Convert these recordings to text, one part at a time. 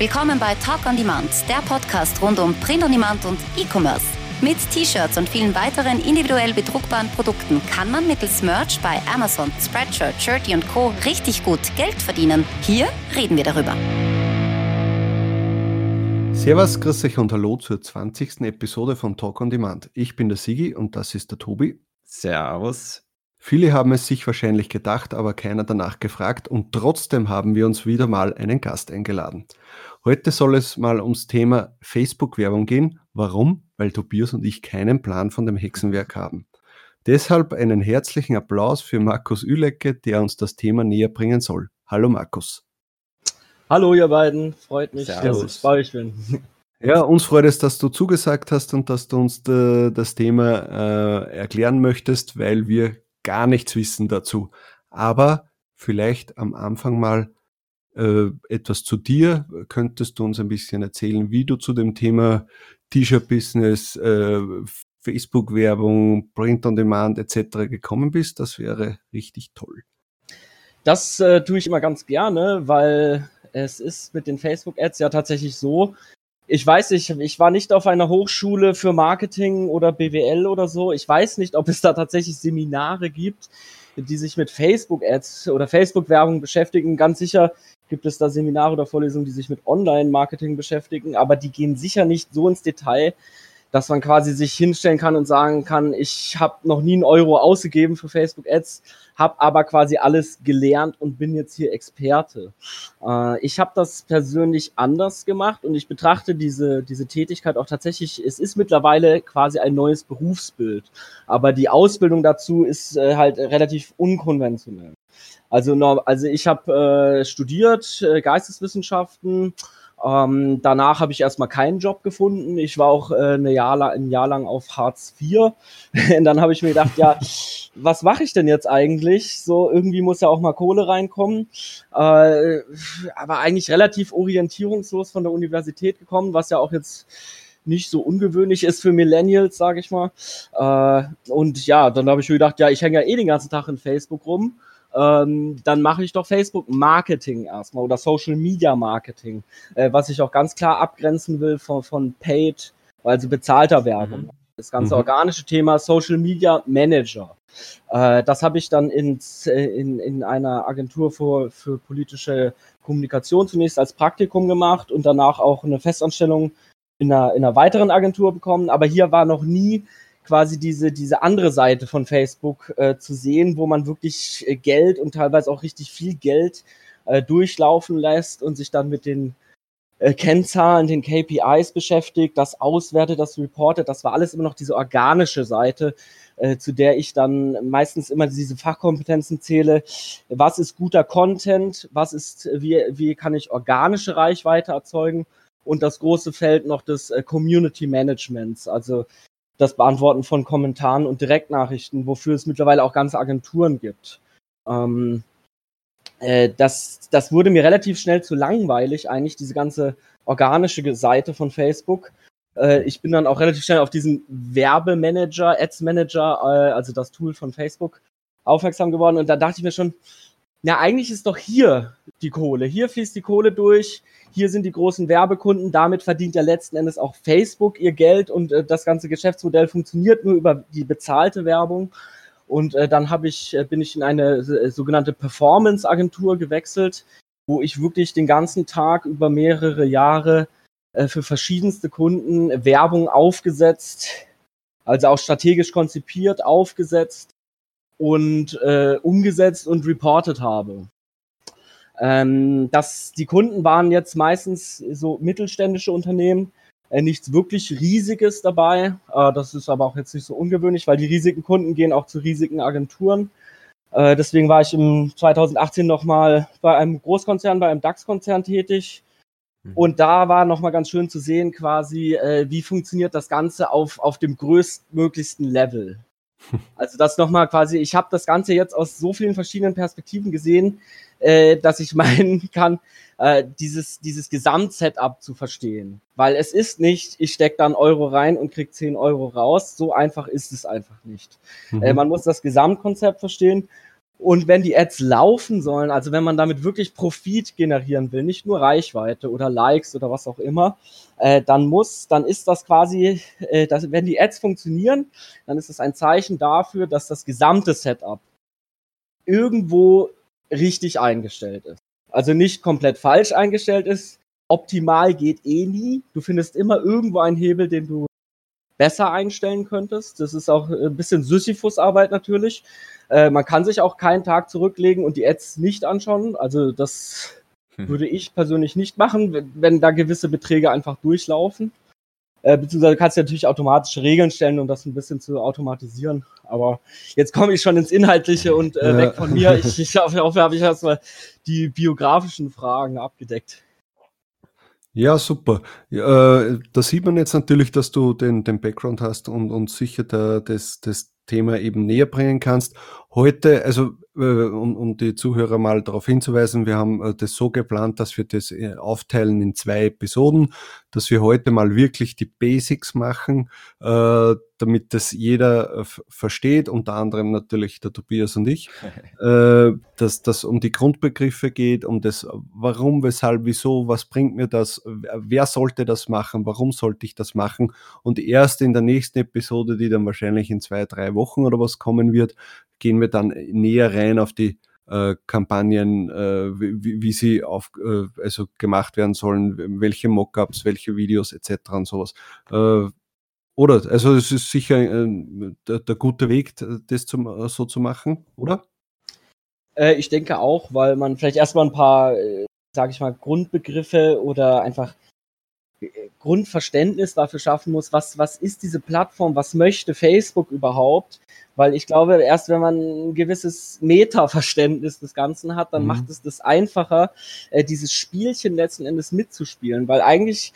Willkommen bei Talk on Demand, der Podcast rund um Print on Demand und E-Commerce. Mit T-Shirts und vielen weiteren individuell bedruckbaren Produkten kann man mittels Merch bei Amazon, Spreadshirt, Shirty und Co. richtig gut Geld verdienen. Hier reden wir darüber. Servus, grüß euch und hallo zur 20. Episode von Talk on Demand. Ich bin der Sigi und das ist der Tobi. Servus. Viele haben es sich wahrscheinlich gedacht, aber keiner danach gefragt und trotzdem haben wir uns wieder mal einen Gast eingeladen. Heute soll es mal ums Thema Facebook-Werbung gehen. Warum? Weil Tobias und ich keinen Plan von dem Hexenwerk haben. Deshalb einen herzlichen Applaus für Markus Ülecke, der uns das Thema näher bringen soll. Hallo Markus. Hallo ihr beiden, freut mich, Servus. dass ich bei euch bin. Ja, uns freut es, dass du zugesagt hast und dass du uns de, das Thema äh, erklären möchtest, weil wir gar nichts wissen dazu. Aber vielleicht am Anfang mal äh, etwas zu dir. Könntest du uns ein bisschen erzählen, wie du zu dem Thema T-Shirt-Business, äh, Facebook-Werbung, Print on Demand etc. gekommen bist? Das wäre richtig toll. Das äh, tue ich immer ganz gerne, weil es ist mit den Facebook-Ads ja tatsächlich so. Ich weiß nicht, ich war nicht auf einer Hochschule für Marketing oder BWL oder so. Ich weiß nicht, ob es da tatsächlich Seminare gibt, die sich mit Facebook-Ads oder Facebook-Werbung beschäftigen. Ganz sicher gibt es da Seminare oder Vorlesungen, die sich mit Online-Marketing beschäftigen, aber die gehen sicher nicht so ins Detail, dass man quasi sich hinstellen kann und sagen kann, ich habe noch nie einen Euro ausgegeben für Facebook Ads, habe aber quasi alles gelernt und bin jetzt hier Experte. Äh, ich habe das persönlich anders gemacht und ich betrachte diese, diese Tätigkeit auch tatsächlich, es ist mittlerweile quasi ein neues Berufsbild, aber die Ausbildung dazu ist äh, halt relativ unkonventionell. Also, also ich habe äh, studiert äh, Geisteswissenschaften, ähm, danach habe ich erstmal keinen Job gefunden. Ich war auch äh, eine Jahr lang, ein Jahr lang auf Hartz IV. Und dann habe ich mir gedacht, ja, was mache ich denn jetzt eigentlich? So, irgendwie muss ja auch mal Kohle reinkommen. Äh, aber eigentlich relativ orientierungslos von der Universität gekommen, was ja auch jetzt nicht so ungewöhnlich ist für Millennials, sage ich mal. Äh, und ja, dann habe ich mir gedacht, ja, ich hänge ja eh den ganzen Tag in Facebook rum ähm, dann mache ich doch Facebook Marketing erstmal oder Social Media Marketing, äh, was ich auch ganz klar abgrenzen will von, von Paid, also bezahlter Werbung. Mhm. Das ganze mhm. organische Thema Social Media Manager. Äh, das habe ich dann ins, in, in einer Agentur für, für politische Kommunikation zunächst als Praktikum gemacht und danach auch eine Festanstellung in einer, in einer weiteren Agentur bekommen. Aber hier war noch nie quasi diese, diese andere Seite von Facebook äh, zu sehen, wo man wirklich äh, Geld und teilweise auch richtig viel Geld äh, durchlaufen lässt und sich dann mit den äh, Kennzahlen, den KPIs beschäftigt, das auswertet, das reportet. Das war alles immer noch diese organische Seite, äh, zu der ich dann meistens immer diese Fachkompetenzen zähle. Was ist guter Content? Was ist, wie, wie kann ich organische Reichweite erzeugen? Und das große Feld noch des äh, Community Managements. Also das Beantworten von Kommentaren und Direktnachrichten, wofür es mittlerweile auch ganze Agenturen gibt. Ähm, äh, das, das wurde mir relativ schnell zu langweilig, eigentlich, diese ganze organische Seite von Facebook. Äh, ich bin dann auch relativ schnell auf diesen Werbemanager, Ads Manager, äh, also das Tool von Facebook, aufmerksam geworden. Und da dachte ich mir schon, na, eigentlich ist doch hier die Kohle. Hier fließt die Kohle durch. Hier sind die großen Werbekunden. Damit verdient ja letzten Endes auch Facebook ihr Geld und äh, das ganze Geschäftsmodell funktioniert nur über die bezahlte Werbung. Und äh, dann habe ich, äh, bin ich in eine äh, sogenannte Performance-Agentur gewechselt, wo ich wirklich den ganzen Tag über mehrere Jahre äh, für verschiedenste Kunden Werbung aufgesetzt, also auch strategisch konzipiert, aufgesetzt und umgesetzt und reported habe. Ähm, dass die Kunden waren jetzt meistens so mittelständische Unternehmen, äh, nichts wirklich Riesiges dabei. Äh, das ist aber auch jetzt nicht so ungewöhnlich, weil die riesigen Kunden gehen auch zu riesigen Agenturen. Äh, deswegen war ich im 2018 nochmal bei einem Großkonzern, bei einem DAX-Konzern tätig. Mhm. Und da war nochmal ganz schön zu sehen, quasi, äh, wie funktioniert das Ganze auf, auf dem größtmöglichsten Level. Also das nochmal quasi, ich habe das Ganze jetzt aus so vielen verschiedenen Perspektiven gesehen, äh, dass ich meinen kann, äh, dieses, dieses Gesamtsetup zu verstehen. Weil es ist nicht, ich stecke da einen Euro rein und krieg 10 Euro raus. So einfach ist es einfach nicht. Mhm. Äh, man muss das Gesamtkonzept verstehen. Und wenn die Ads laufen sollen, also wenn man damit wirklich Profit generieren will, nicht nur Reichweite oder Likes oder was auch immer, äh, dann muss, dann ist das quasi, äh, dass, wenn die Ads funktionieren, dann ist das ein Zeichen dafür, dass das gesamte Setup irgendwo richtig eingestellt ist. Also nicht komplett falsch eingestellt ist. Optimal geht eh nie. Du findest immer irgendwo einen Hebel, den du besser einstellen könntest. Das ist auch ein bisschen Sisyphus-Arbeit natürlich. Äh, man kann sich auch keinen Tag zurücklegen und die Ads nicht anschauen. Also das hm. würde ich persönlich nicht machen, wenn, wenn da gewisse Beträge einfach durchlaufen. Äh, beziehungsweise kannst du natürlich automatische Regeln stellen, um das ein bisschen zu automatisieren. Aber jetzt komme ich schon ins Inhaltliche und äh, weg von mir. Ich, ich hoffe, hoffe habe ich erstmal die biografischen Fragen abgedeckt. Ja, super. Äh, da sieht man jetzt natürlich, dass du den, den Background hast und, und sicher da, das, das Thema eben näher bringen kannst. Heute, also um, um die Zuhörer mal darauf hinzuweisen, wir haben äh, das so geplant, dass wir das äh, aufteilen in zwei Episoden, dass wir heute mal wirklich die Basics machen, äh, damit das jeder äh, versteht, unter anderem natürlich der Tobias und ich, äh, dass das um die Grundbegriffe geht, um das Warum, Weshalb, Wieso, was bringt mir das, wer sollte das machen, warum sollte ich das machen? Und erst in der nächsten Episode, die dann wahrscheinlich in zwei, drei Wochen oder was kommen wird, gehen wir dann näher rein auf die äh, Kampagnen, äh, wie, wie, sie auf, äh, also gemacht werden sollen, welche Mockups, welche Videos etc. und sowas. Äh, oder? Also es ist sicher äh, der, der, gute Weg, das zum, äh, so zu machen, oder? ich denke auch, weil man vielleicht erstmal ein paar, sage ich mal, Grundbegriffe oder einfach Grundverständnis dafür schaffen muss, was, was ist diese Plattform, was möchte Facebook überhaupt? Weil ich glaube, erst wenn man ein gewisses Meta-Verständnis des Ganzen hat, dann mhm. macht es das einfacher, äh, dieses Spielchen letzten Endes mitzuspielen. Weil eigentlich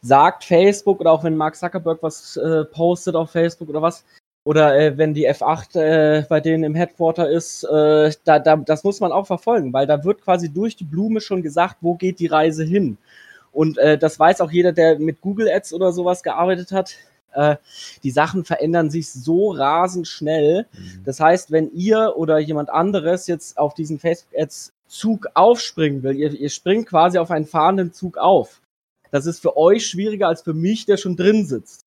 sagt Facebook oder auch wenn Mark Zuckerberg was äh, postet auf Facebook oder was, oder äh, wenn die F8 äh, bei denen im Headquarter ist, äh, da, da, das muss man auch verfolgen, weil da wird quasi durch die Blume schon gesagt, wo geht die Reise hin. Und äh, das weiß auch jeder, der mit Google Ads oder sowas gearbeitet hat. Äh, die Sachen verändern sich so rasend schnell. Mhm. Das heißt, wenn ihr oder jemand anderes jetzt auf diesen Facebook Ads Zug aufspringen will, ihr, ihr springt quasi auf einen fahrenden Zug auf. Das ist für euch schwieriger als für mich, der schon drin sitzt.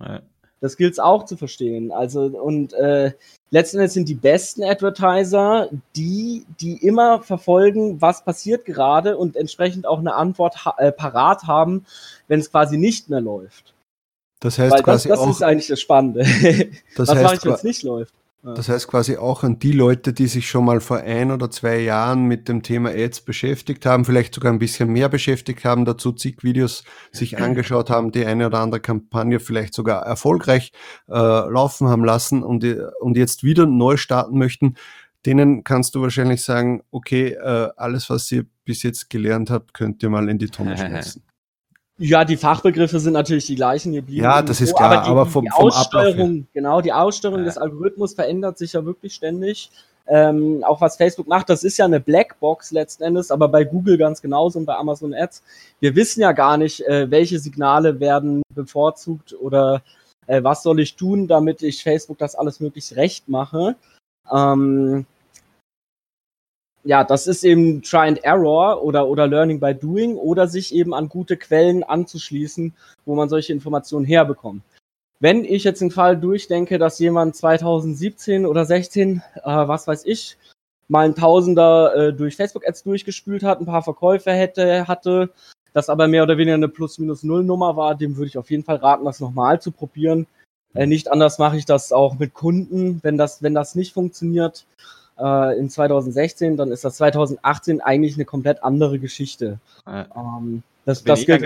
Ja. Das gilt es auch zu verstehen. Also, und äh, letzten Endes sind die besten Advertiser die, die immer verfolgen, was passiert gerade und entsprechend auch eine Antwort ha äh, parat haben, wenn es quasi nicht mehr läuft. Das heißt Weil quasi das, das auch, ist eigentlich das Spannende. Das was mache ich, wenn es nicht läuft? Das heißt quasi auch an die Leute, die sich schon mal vor ein oder zwei Jahren mit dem Thema Ads beschäftigt haben, vielleicht sogar ein bisschen mehr beschäftigt haben, dazu zig Videos sich angeschaut haben, die eine oder andere Kampagne vielleicht sogar erfolgreich äh, laufen haben lassen und, und jetzt wieder neu starten möchten, denen kannst du wahrscheinlich sagen, okay, äh, alles, was ihr bis jetzt gelernt habt, könnt ihr mal in die Tonne schmeißen. Ja, die Fachbegriffe sind natürlich die gleichen geblieben. Ja, das ist klar, aber, die, aber vom, die Aussteuerung, vom genau, die Aussteuerung ja. des Algorithmus verändert sich ja wirklich ständig. Ähm, auch was Facebook macht, das ist ja eine Blackbox letzten Endes, aber bei Google ganz genauso und bei Amazon Ads. Wir wissen ja gar nicht, äh, welche Signale werden bevorzugt oder äh, was soll ich tun, damit ich Facebook das alles möglichst recht mache. Ähm, ja, das ist eben Try and Error oder, oder Learning by Doing oder sich eben an gute Quellen anzuschließen, wo man solche Informationen herbekommt. Wenn ich jetzt den Fall durchdenke, dass jemand 2017 oder 16, äh, was weiß ich, mal ein Tausender äh, durch Facebook-Ads durchgespült hat, ein paar Verkäufe hätte, hatte, das aber mehr oder weniger eine Plus-Minus-Null-Nummer war, dem würde ich auf jeden Fall raten, das nochmal zu probieren. Äh, nicht anders mache ich das auch mit Kunden, wenn das, wenn das nicht funktioniert äh, in 2016, dann ist das 2018 eigentlich eine komplett andere Geschichte. Ja. Ähm, das, bin, das ich ganz,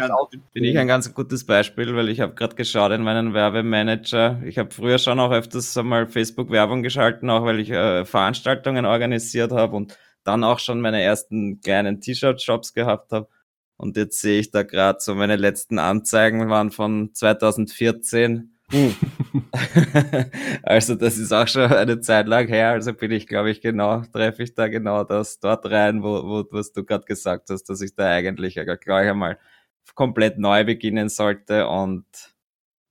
bin ich ein ganz gutes Beispiel, weil ich habe gerade geschaut in meinen Werbemanager. Ich habe früher schon auch öfters einmal Facebook-Werbung geschalten, auch weil ich äh, Veranstaltungen organisiert habe und dann auch schon meine ersten kleinen T-Shirt-Shops gehabt habe. Und jetzt sehe ich da gerade so meine letzten Anzeigen waren von 2014 hm. also das ist auch schon eine Zeit lang her, also bin ich, glaube ich, genau, treffe ich da genau das dort rein, wo, wo was du gerade gesagt hast, dass ich da eigentlich gleich einmal komplett neu beginnen sollte und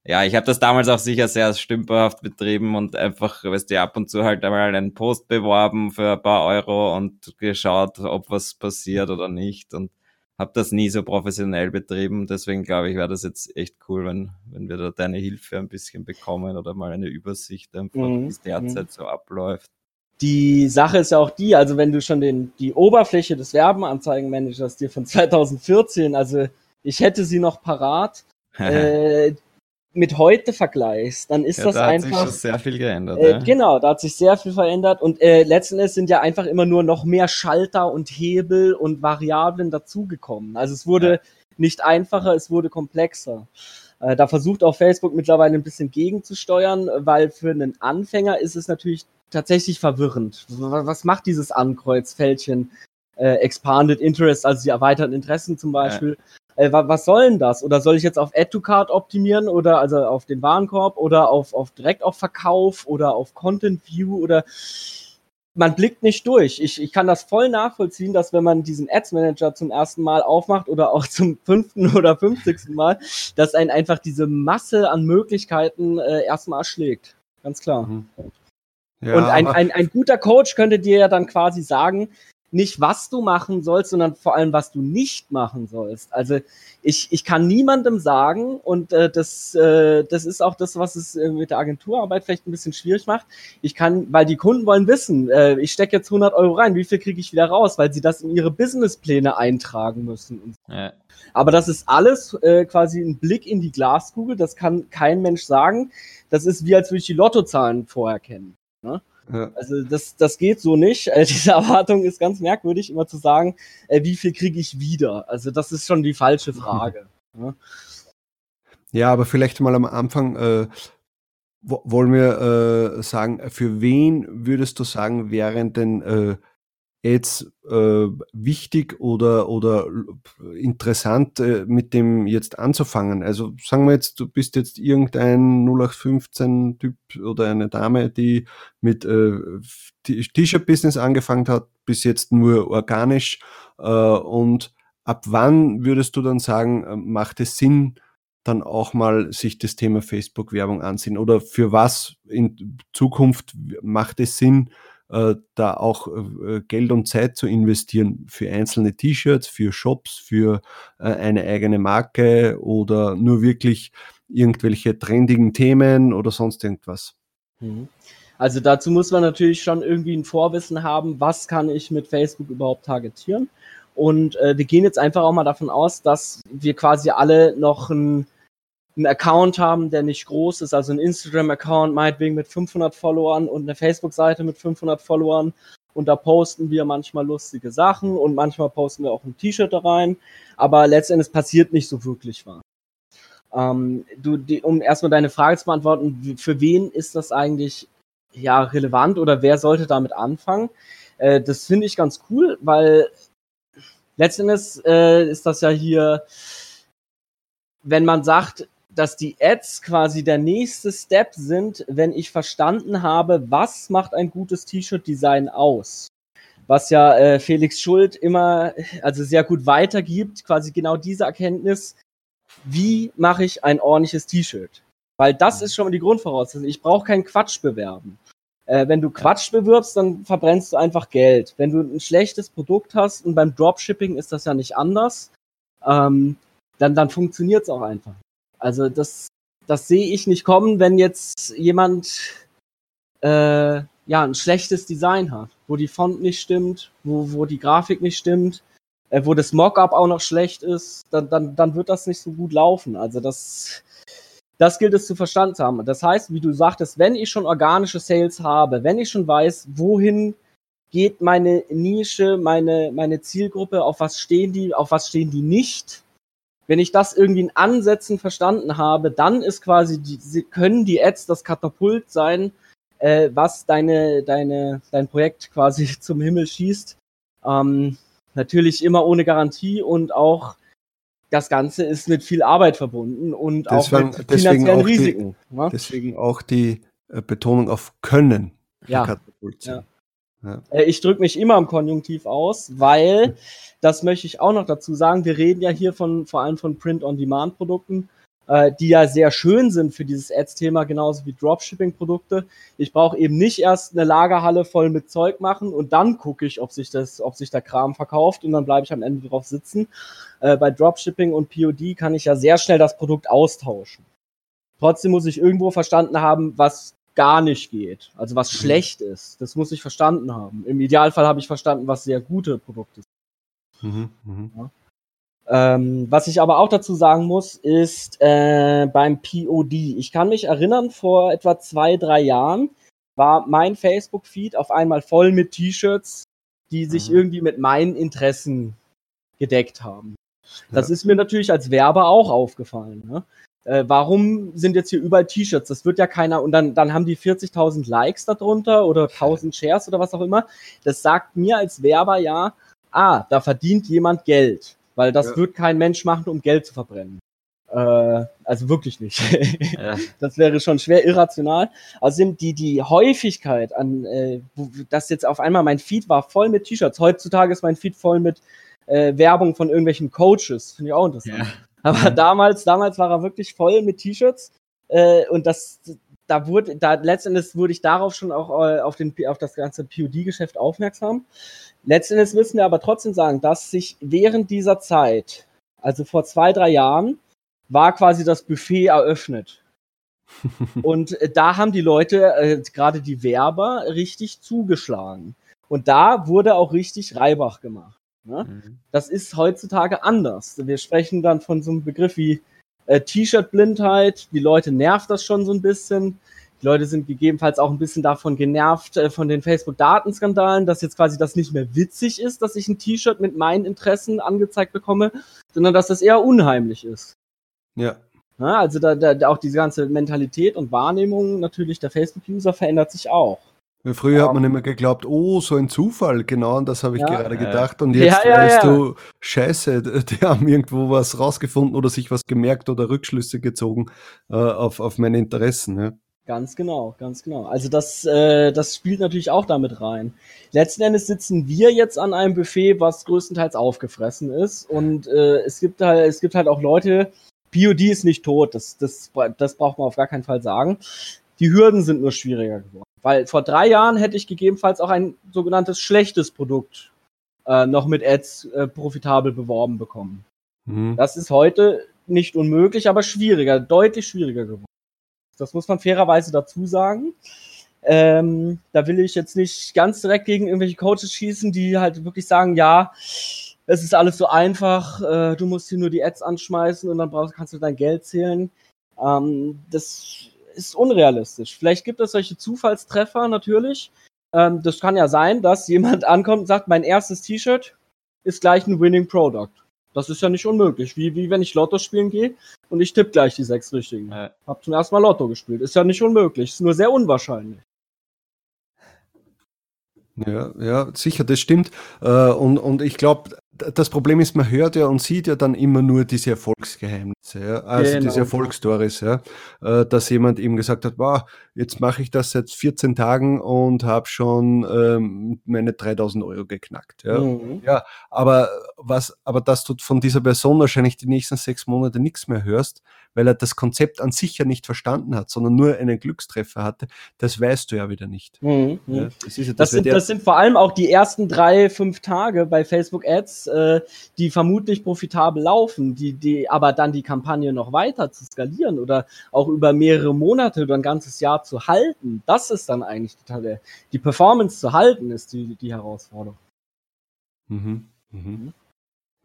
ja, ich habe das damals auch sicher sehr stümperhaft betrieben und einfach, weißt du, ab und zu halt einmal einen Post beworben für ein paar Euro und geschaut, ob was passiert oder nicht und habe das nie so professionell betrieben. Deswegen glaube ich, wäre das jetzt echt cool, wenn, wenn wir da deine Hilfe ein bisschen bekommen oder mal eine Übersicht einfach, mhm. wie es derzeit mhm. so abläuft. Die Sache ist ja auch die, also wenn du schon den, die Oberfläche des Werbeanzeigenmanagers dir von 2014, also ich hätte sie noch parat, äh, mit heute vergleichst, dann ist ja, das da einfach. Da hat sich sehr viel geändert. Äh, ja. Genau, da hat sich sehr viel verändert und äh, letzten Endes sind ja einfach immer nur noch mehr Schalter und Hebel und Variablen dazugekommen. Also es wurde ja. nicht einfacher, es wurde komplexer. Äh, da versucht auch Facebook mittlerweile ein bisschen gegenzusteuern, weil für einen Anfänger ist es natürlich tatsächlich verwirrend. Was macht dieses Ankreuzfältchen? Äh, Expanded Interest, also die erweiterten Interessen zum Beispiel. Ja äh, was soll denn das? Oder soll ich jetzt auf Add to Card optimieren oder also auf den Warenkorb oder auf, auf direkt auf Verkauf oder auf Content View oder man blickt nicht durch. Ich, ich kann das voll nachvollziehen, dass wenn man diesen Ads Manager zum ersten Mal aufmacht oder auch zum fünften oder fünfzigsten Mal, dass einen einfach diese Masse an Möglichkeiten äh, erstmal erschlägt. Ganz klar. Mhm. Ja, und ein, ein, ein guter Coach könnte dir ja dann quasi sagen, nicht, was du machen sollst, sondern vor allem, was du nicht machen sollst. Also ich, ich kann niemandem sagen, und äh, das, äh, das ist auch das, was es äh, mit der Agenturarbeit vielleicht ein bisschen schwierig macht. Ich kann, weil die Kunden wollen wissen, äh, ich stecke jetzt 100 Euro rein, wie viel kriege ich wieder raus, weil sie das in ihre Businesspläne eintragen müssen. Ja. Aber das ist alles äh, quasi ein Blick in die Glaskugel, das kann kein Mensch sagen. Das ist wie als würde ich die Lottozahlen vorher kennen. Ne? Ja. Also das, das geht so nicht. Äh, diese Erwartung ist ganz merkwürdig, immer zu sagen, äh, wie viel kriege ich wieder? Also das ist schon die falsche Frage. ja. ja, aber vielleicht mal am Anfang äh, wollen wir äh, sagen, für wen würdest du sagen, wären denn äh, jetzt äh, wichtig oder, oder interessant, äh, mit dem jetzt anzufangen? Also sagen wir jetzt, du bist jetzt irgendein 0815-Typ oder eine Dame, die mit äh, T-Shirt-Business angefangen hat, bis jetzt nur organisch. Äh, und ab wann würdest du dann sagen, äh, macht es Sinn, dann auch mal sich das Thema Facebook-Werbung ansehen? Oder für was in Zukunft macht es Sinn, äh, da auch äh, Geld und Zeit zu investieren für einzelne T-Shirts, für Shops, für äh, eine eigene Marke oder nur wirklich irgendwelche trendigen Themen oder sonst irgendwas. Mhm. Also dazu muss man natürlich schon irgendwie ein Vorwissen haben, was kann ich mit Facebook überhaupt targetieren. Und äh, wir gehen jetzt einfach auch mal davon aus, dass wir quasi alle noch ein einen Account haben, der nicht groß ist, also ein Instagram-Account meinetwegen mit 500 Followern und eine Facebook-Seite mit 500 Followern und da posten wir manchmal lustige Sachen und manchmal posten wir auch ein T-Shirt da rein, aber letztendlich passiert nicht so wirklich was. Ähm, du, die, um erstmal deine Frage zu beantworten, für wen ist das eigentlich ja relevant oder wer sollte damit anfangen? Äh, das finde ich ganz cool, weil letztendlich äh, ist das ja hier, wenn man sagt, dass die Ads quasi der nächste Step sind, wenn ich verstanden habe, was macht ein gutes T-Shirt-Design aus. Was ja äh, Felix Schuld immer, also sehr gut weitergibt, quasi genau diese Erkenntnis, wie mache ich ein ordentliches T-Shirt? Weil das ist schon mal die Grundvoraussetzung. Ich brauche keinen Quatsch bewerben. Äh, wenn du Quatsch bewirbst, dann verbrennst du einfach Geld. Wenn du ein schlechtes Produkt hast und beim Dropshipping ist das ja nicht anders, ähm, dann, dann funktioniert es auch einfach. Also das, das sehe ich nicht kommen, wenn jetzt jemand äh, ja ein schlechtes Design hat, wo die Font nicht stimmt, wo, wo die Grafik nicht stimmt, äh, wo das Mockup auch noch schlecht ist, dann, dann, dann wird das nicht so gut laufen. Also das, das gilt es zu verstanden zu haben. Das heißt, wie du sagtest, wenn ich schon organische Sales habe, wenn ich schon weiß, wohin geht meine Nische, meine, meine Zielgruppe, auf was stehen die, auf was stehen die nicht, wenn ich das irgendwie in Ansätzen verstanden habe, dann ist quasi, die, können die Ads das Katapult sein, äh, was deine, deine, dein Projekt quasi zum Himmel schießt. Ähm, natürlich immer ohne Garantie und auch das Ganze ist mit viel Arbeit verbunden und deswegen, auch mit finanziellen auch Risiken. Die, ja? Deswegen auch die äh, Betonung auf Können. Ja. Katapult sein. Ja. Ja. Äh, ich drücke mich immer im Konjunktiv aus, weil, das möchte ich auch noch dazu sagen, wir reden ja hier von vor allem von Print-on-Demand-Produkten äh, die ja sehr schön sind für dieses Ads-Thema, genauso wie Dropshipping-Produkte. Ich brauche eben nicht erst eine Lagerhalle voll mit Zeug machen und dann gucke ich, ob sich das, ob sich der Kram verkauft und dann bleibe ich am Ende drauf sitzen. Äh, bei Dropshipping und POD kann ich ja sehr schnell das Produkt austauschen. Trotzdem muss ich irgendwo verstanden haben, was gar nicht geht, also was mhm. schlecht ist. Das muss ich verstanden haben. Im Idealfall habe ich verstanden, was sehr gute Produkte sind. Mhm, mh. ja. Ähm, was ich aber auch dazu sagen muss, ist äh, beim POD. Ich kann mich erinnern, vor etwa zwei, drei Jahren war mein Facebook-Feed auf einmal voll mit T-Shirts, die sich mhm. irgendwie mit meinen Interessen gedeckt haben. Das ja. ist mir natürlich als Werber auch aufgefallen. Ne? Äh, warum sind jetzt hier überall T-Shirts? Das wird ja keiner, und dann, dann haben die 40.000 Likes darunter oder 1000 Shares oder was auch immer. Das sagt mir als Werber ja, ah, da verdient jemand Geld. Weil das ja. wird kein Mensch machen, um Geld zu verbrennen. Äh, also wirklich nicht. ja. Das wäre schon schwer irrational. Außerdem die, die Häufigkeit an, äh, dass jetzt auf einmal mein Feed war voll mit T-Shirts. Heutzutage ist mein Feed voll mit äh, Werbung von irgendwelchen Coaches. Finde ich auch interessant. Ja. Aber mhm. damals, damals war er wirklich voll mit T-Shirts. Äh, und das, da wurde, da letztendlich wurde ich darauf schon auch äh, auf, den, auf das ganze POD-Geschäft aufmerksam. Letztendlich müssen wir aber trotzdem sagen, dass sich während dieser Zeit, also vor zwei, drei Jahren, war quasi das Buffet eröffnet. und äh, da haben die Leute, äh, gerade die Werber, richtig zugeschlagen. Und da wurde auch richtig Reibach gemacht. Ne? Mhm. Das ist heutzutage anders. Wir sprechen dann von so einem Begriff wie äh, T-Shirt-Blindheit. Die Leute nervt das schon so ein bisschen. Die Leute sind gegebenenfalls auch ein bisschen davon genervt äh, von den Facebook-Datenskandalen, dass jetzt quasi das nicht mehr witzig ist, dass ich ein T-Shirt mit meinen Interessen angezeigt bekomme, sondern dass das eher unheimlich ist. Ja. ja also da, da, auch diese ganze Mentalität und Wahrnehmung natürlich der Facebook-User verändert sich auch. Früher um, hat man immer geglaubt, oh, so ein Zufall, genau, und das habe ich ja, gerade gedacht. Und jetzt ja, weißt du, scheiße, die haben irgendwo was rausgefunden oder sich was gemerkt oder Rückschlüsse gezogen äh, auf, auf meine Interessen. Ja. Ganz genau, ganz genau. Also das, äh, das spielt natürlich auch damit rein. Letzten Endes sitzen wir jetzt an einem Buffet, was größtenteils aufgefressen ist. Und äh, es gibt halt, es gibt halt auch Leute, POD ist nicht tot, das, das, das braucht man auf gar keinen Fall sagen. Die Hürden sind nur schwieriger geworden. Weil vor drei Jahren hätte ich gegebenenfalls auch ein sogenanntes schlechtes Produkt äh, noch mit Ads äh, profitabel beworben bekommen. Mhm. Das ist heute nicht unmöglich, aber schwieriger, deutlich schwieriger geworden. Das muss man fairerweise dazu sagen. Ähm, da will ich jetzt nicht ganz direkt gegen irgendwelche Coaches schießen, die halt wirklich sagen, ja, es ist alles so einfach, äh, du musst hier nur die Ads anschmeißen und dann brauchst, kannst du dein Geld zählen. Ähm, das ist unrealistisch. Vielleicht gibt es solche Zufallstreffer natürlich. Ähm, das kann ja sein, dass jemand ankommt und sagt, mein erstes T-Shirt ist gleich ein Winning Product. Das ist ja nicht unmöglich. Wie, wie wenn ich Lotto spielen gehe und ich tippe gleich die sechs richtigen. Ja. Hab zum ersten Mal Lotto gespielt. Ist ja nicht unmöglich. Ist nur sehr unwahrscheinlich. Ja, ja, sicher, das stimmt. Äh, und, und ich glaube, das Problem ist, man hört ja und sieht ja dann immer nur diese Erfolgsgeheimnisse, ja? also genau. diese Erfolgsstories, ja? Äh, dass jemand eben gesagt hat, wow, jetzt mache ich das seit 14 Tagen und habe schon ähm, meine 3000 Euro geknackt. Ja? Mhm. ja, aber was, aber dass du von dieser Person wahrscheinlich die nächsten sechs Monate nichts mehr hörst, weil er das Konzept an sich ja nicht verstanden hat, sondern nur einen Glückstreffer hatte, das weißt du ja wieder nicht. Mhm. Ja, das, ja, das, das, sind, das, sind, vor allem auch die ersten drei, fünf Tage bei Facebook Ads, äh, die vermutlich profitabel laufen, die, die aber dann die Kampagne noch weiter zu skalieren oder auch über mehrere Monate oder ein ganzes Jahr zu halten. Das ist dann eigentlich die, die Performance zu halten, ist die, die Herausforderung. Mhm. Mhm. mhm.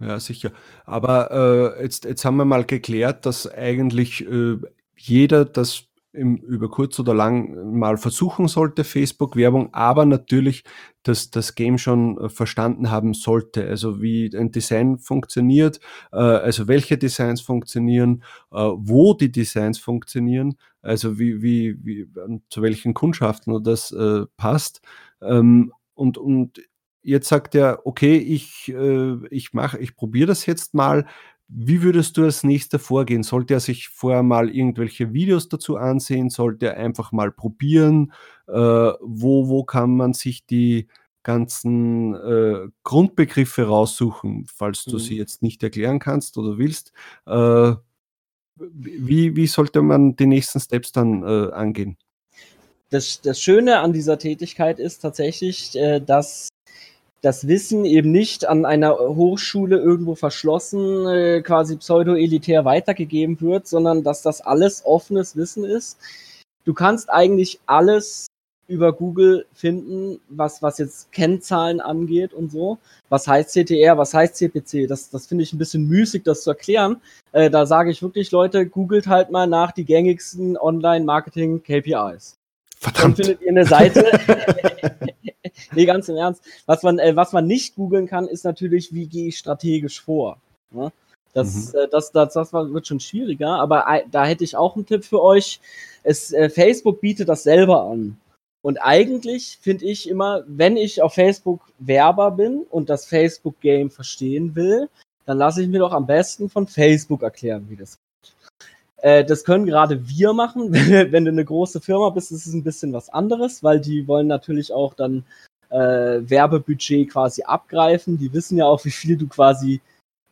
Ja, sicher. Aber äh, jetzt, jetzt haben wir mal geklärt, dass eigentlich äh, jeder das im, über kurz oder lang mal versuchen sollte, Facebook-Werbung, aber natürlich dass das Game schon äh, verstanden haben sollte. Also wie ein Design funktioniert, äh, also welche Designs funktionieren, äh, wo die Designs funktionieren, also wie, wie, wie zu welchen Kundschaften das äh, passt. Ähm, und, und jetzt sagt er, okay, ich, äh, ich mache, ich probiere das jetzt mal. Wie würdest du als nächster vorgehen? Sollte er sich vorher mal irgendwelche Videos dazu ansehen? Sollte er einfach mal probieren? Äh, wo, wo kann man sich die ganzen äh, Grundbegriffe raussuchen, falls du mhm. sie jetzt nicht erklären kannst oder willst? Äh, wie, wie sollte man die nächsten Steps dann äh, angehen? Das, das Schöne an dieser Tätigkeit ist tatsächlich, äh, dass das Wissen eben nicht an einer Hochschule irgendwo verschlossen, äh, quasi pseudo-elitär weitergegeben wird, sondern dass das alles offenes Wissen ist. Du kannst eigentlich alles über Google finden, was, was jetzt Kennzahlen angeht und so. Was heißt CTR, was heißt CPC? Das, das finde ich ein bisschen müßig, das zu erklären. Äh, da sage ich wirklich, Leute, googelt halt mal nach die gängigsten Online-Marketing-KPIs. Verdammt. Dann findet ihr eine Seite. nee, ganz im Ernst. Was man, äh, was man nicht googeln kann, ist natürlich, wie gehe ich strategisch vor. Ne? Das, mhm. äh, das, das, das wird schon schwieriger, aber äh, da hätte ich auch einen Tipp für euch. Es, äh, Facebook bietet das selber an. Und eigentlich finde ich immer, wenn ich auf Facebook Werber bin und das Facebook-Game verstehen will, dann lasse ich mir doch am besten von Facebook erklären, wie das geht. Äh, das können gerade wir machen. wenn du eine große Firma bist, ist es ein bisschen was anderes, weil die wollen natürlich auch dann äh, Werbebudget quasi abgreifen. Die wissen ja auch, wie viel du quasi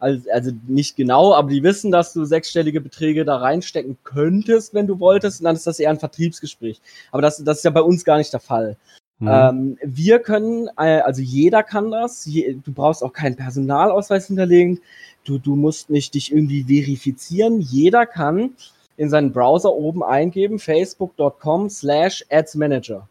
also, also nicht genau, aber die wissen, dass du sechsstellige Beträge da reinstecken könntest, wenn du wolltest, und dann ist das eher ein Vertriebsgespräch. Aber das, das ist ja bei uns gar nicht der Fall. Mhm. Ähm, wir können, äh, also jeder kann das, je, du brauchst auch keinen Personalausweis hinterlegen, du, du musst nicht dich irgendwie verifizieren, jeder kann in seinen Browser oben eingeben, facebook.com slash adsmanager.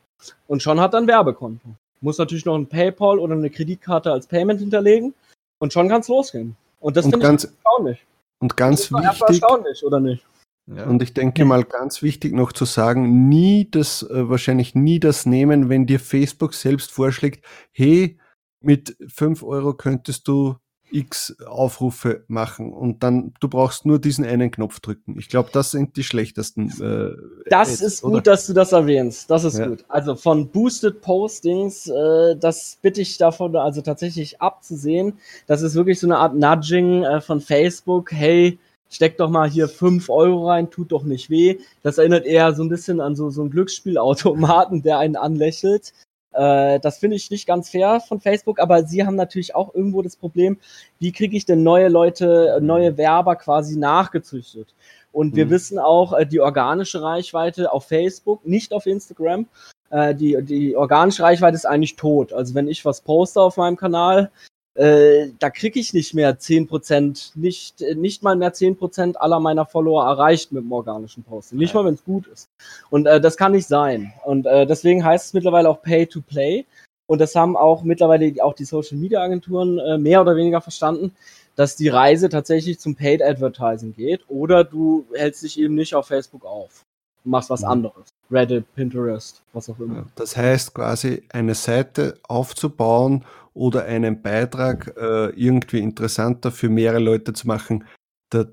Und schon hat er ein Werbekonto. Muss natürlich noch ein PayPal oder eine Kreditkarte als Payment hinterlegen und schon kann es losgehen. Und das finde ich erstaunlich. Und ganz wichtig. Erstaunlich, oder nicht? Ja. Und ich denke mal ganz wichtig noch zu sagen, nie das, äh, wahrscheinlich nie das nehmen, wenn dir Facebook selbst vorschlägt, hey, mit 5 Euro könntest du x Aufrufe machen und dann du brauchst nur diesen einen Knopf drücken. Ich glaube, das sind die schlechtesten. Äh, das Ads, ist gut, oder? dass du das erwähnst. Das ist ja. gut. Also von Boosted Postings, äh, das bitte ich davon also tatsächlich abzusehen. Das ist wirklich so eine Art Nudging äh, von Facebook. Hey, steck doch mal hier fünf Euro rein, tut doch nicht weh. Das erinnert eher so ein bisschen an so, so einen Glücksspielautomaten, der einen anlächelt. Äh, das finde ich nicht ganz fair von Facebook, aber sie haben natürlich auch irgendwo das Problem, wie kriege ich denn neue Leute, neue Werber quasi nachgezüchtet? Und wir mhm. wissen auch, äh, die organische Reichweite auf Facebook, nicht auf Instagram, äh, die, die organische Reichweite ist eigentlich tot. Also wenn ich was poste auf meinem Kanal, äh, da kriege ich nicht mehr 10%, nicht, nicht mal mehr 10% aller meiner Follower erreicht mit dem organischen Posting. Nicht mal, wenn es gut ist. Und äh, das kann nicht sein. Und äh, deswegen heißt es mittlerweile auch Pay to Play. Und das haben auch mittlerweile auch die Social Media Agenturen äh, mehr oder weniger verstanden, dass die Reise tatsächlich zum Paid Advertising geht. Oder du hältst dich eben nicht auf Facebook auf. Machst was mhm. anderes. Reddit, Pinterest, was auch immer. Das heißt quasi eine Seite aufzubauen oder einen Beitrag äh, irgendwie interessanter für mehrere Leute zu machen, da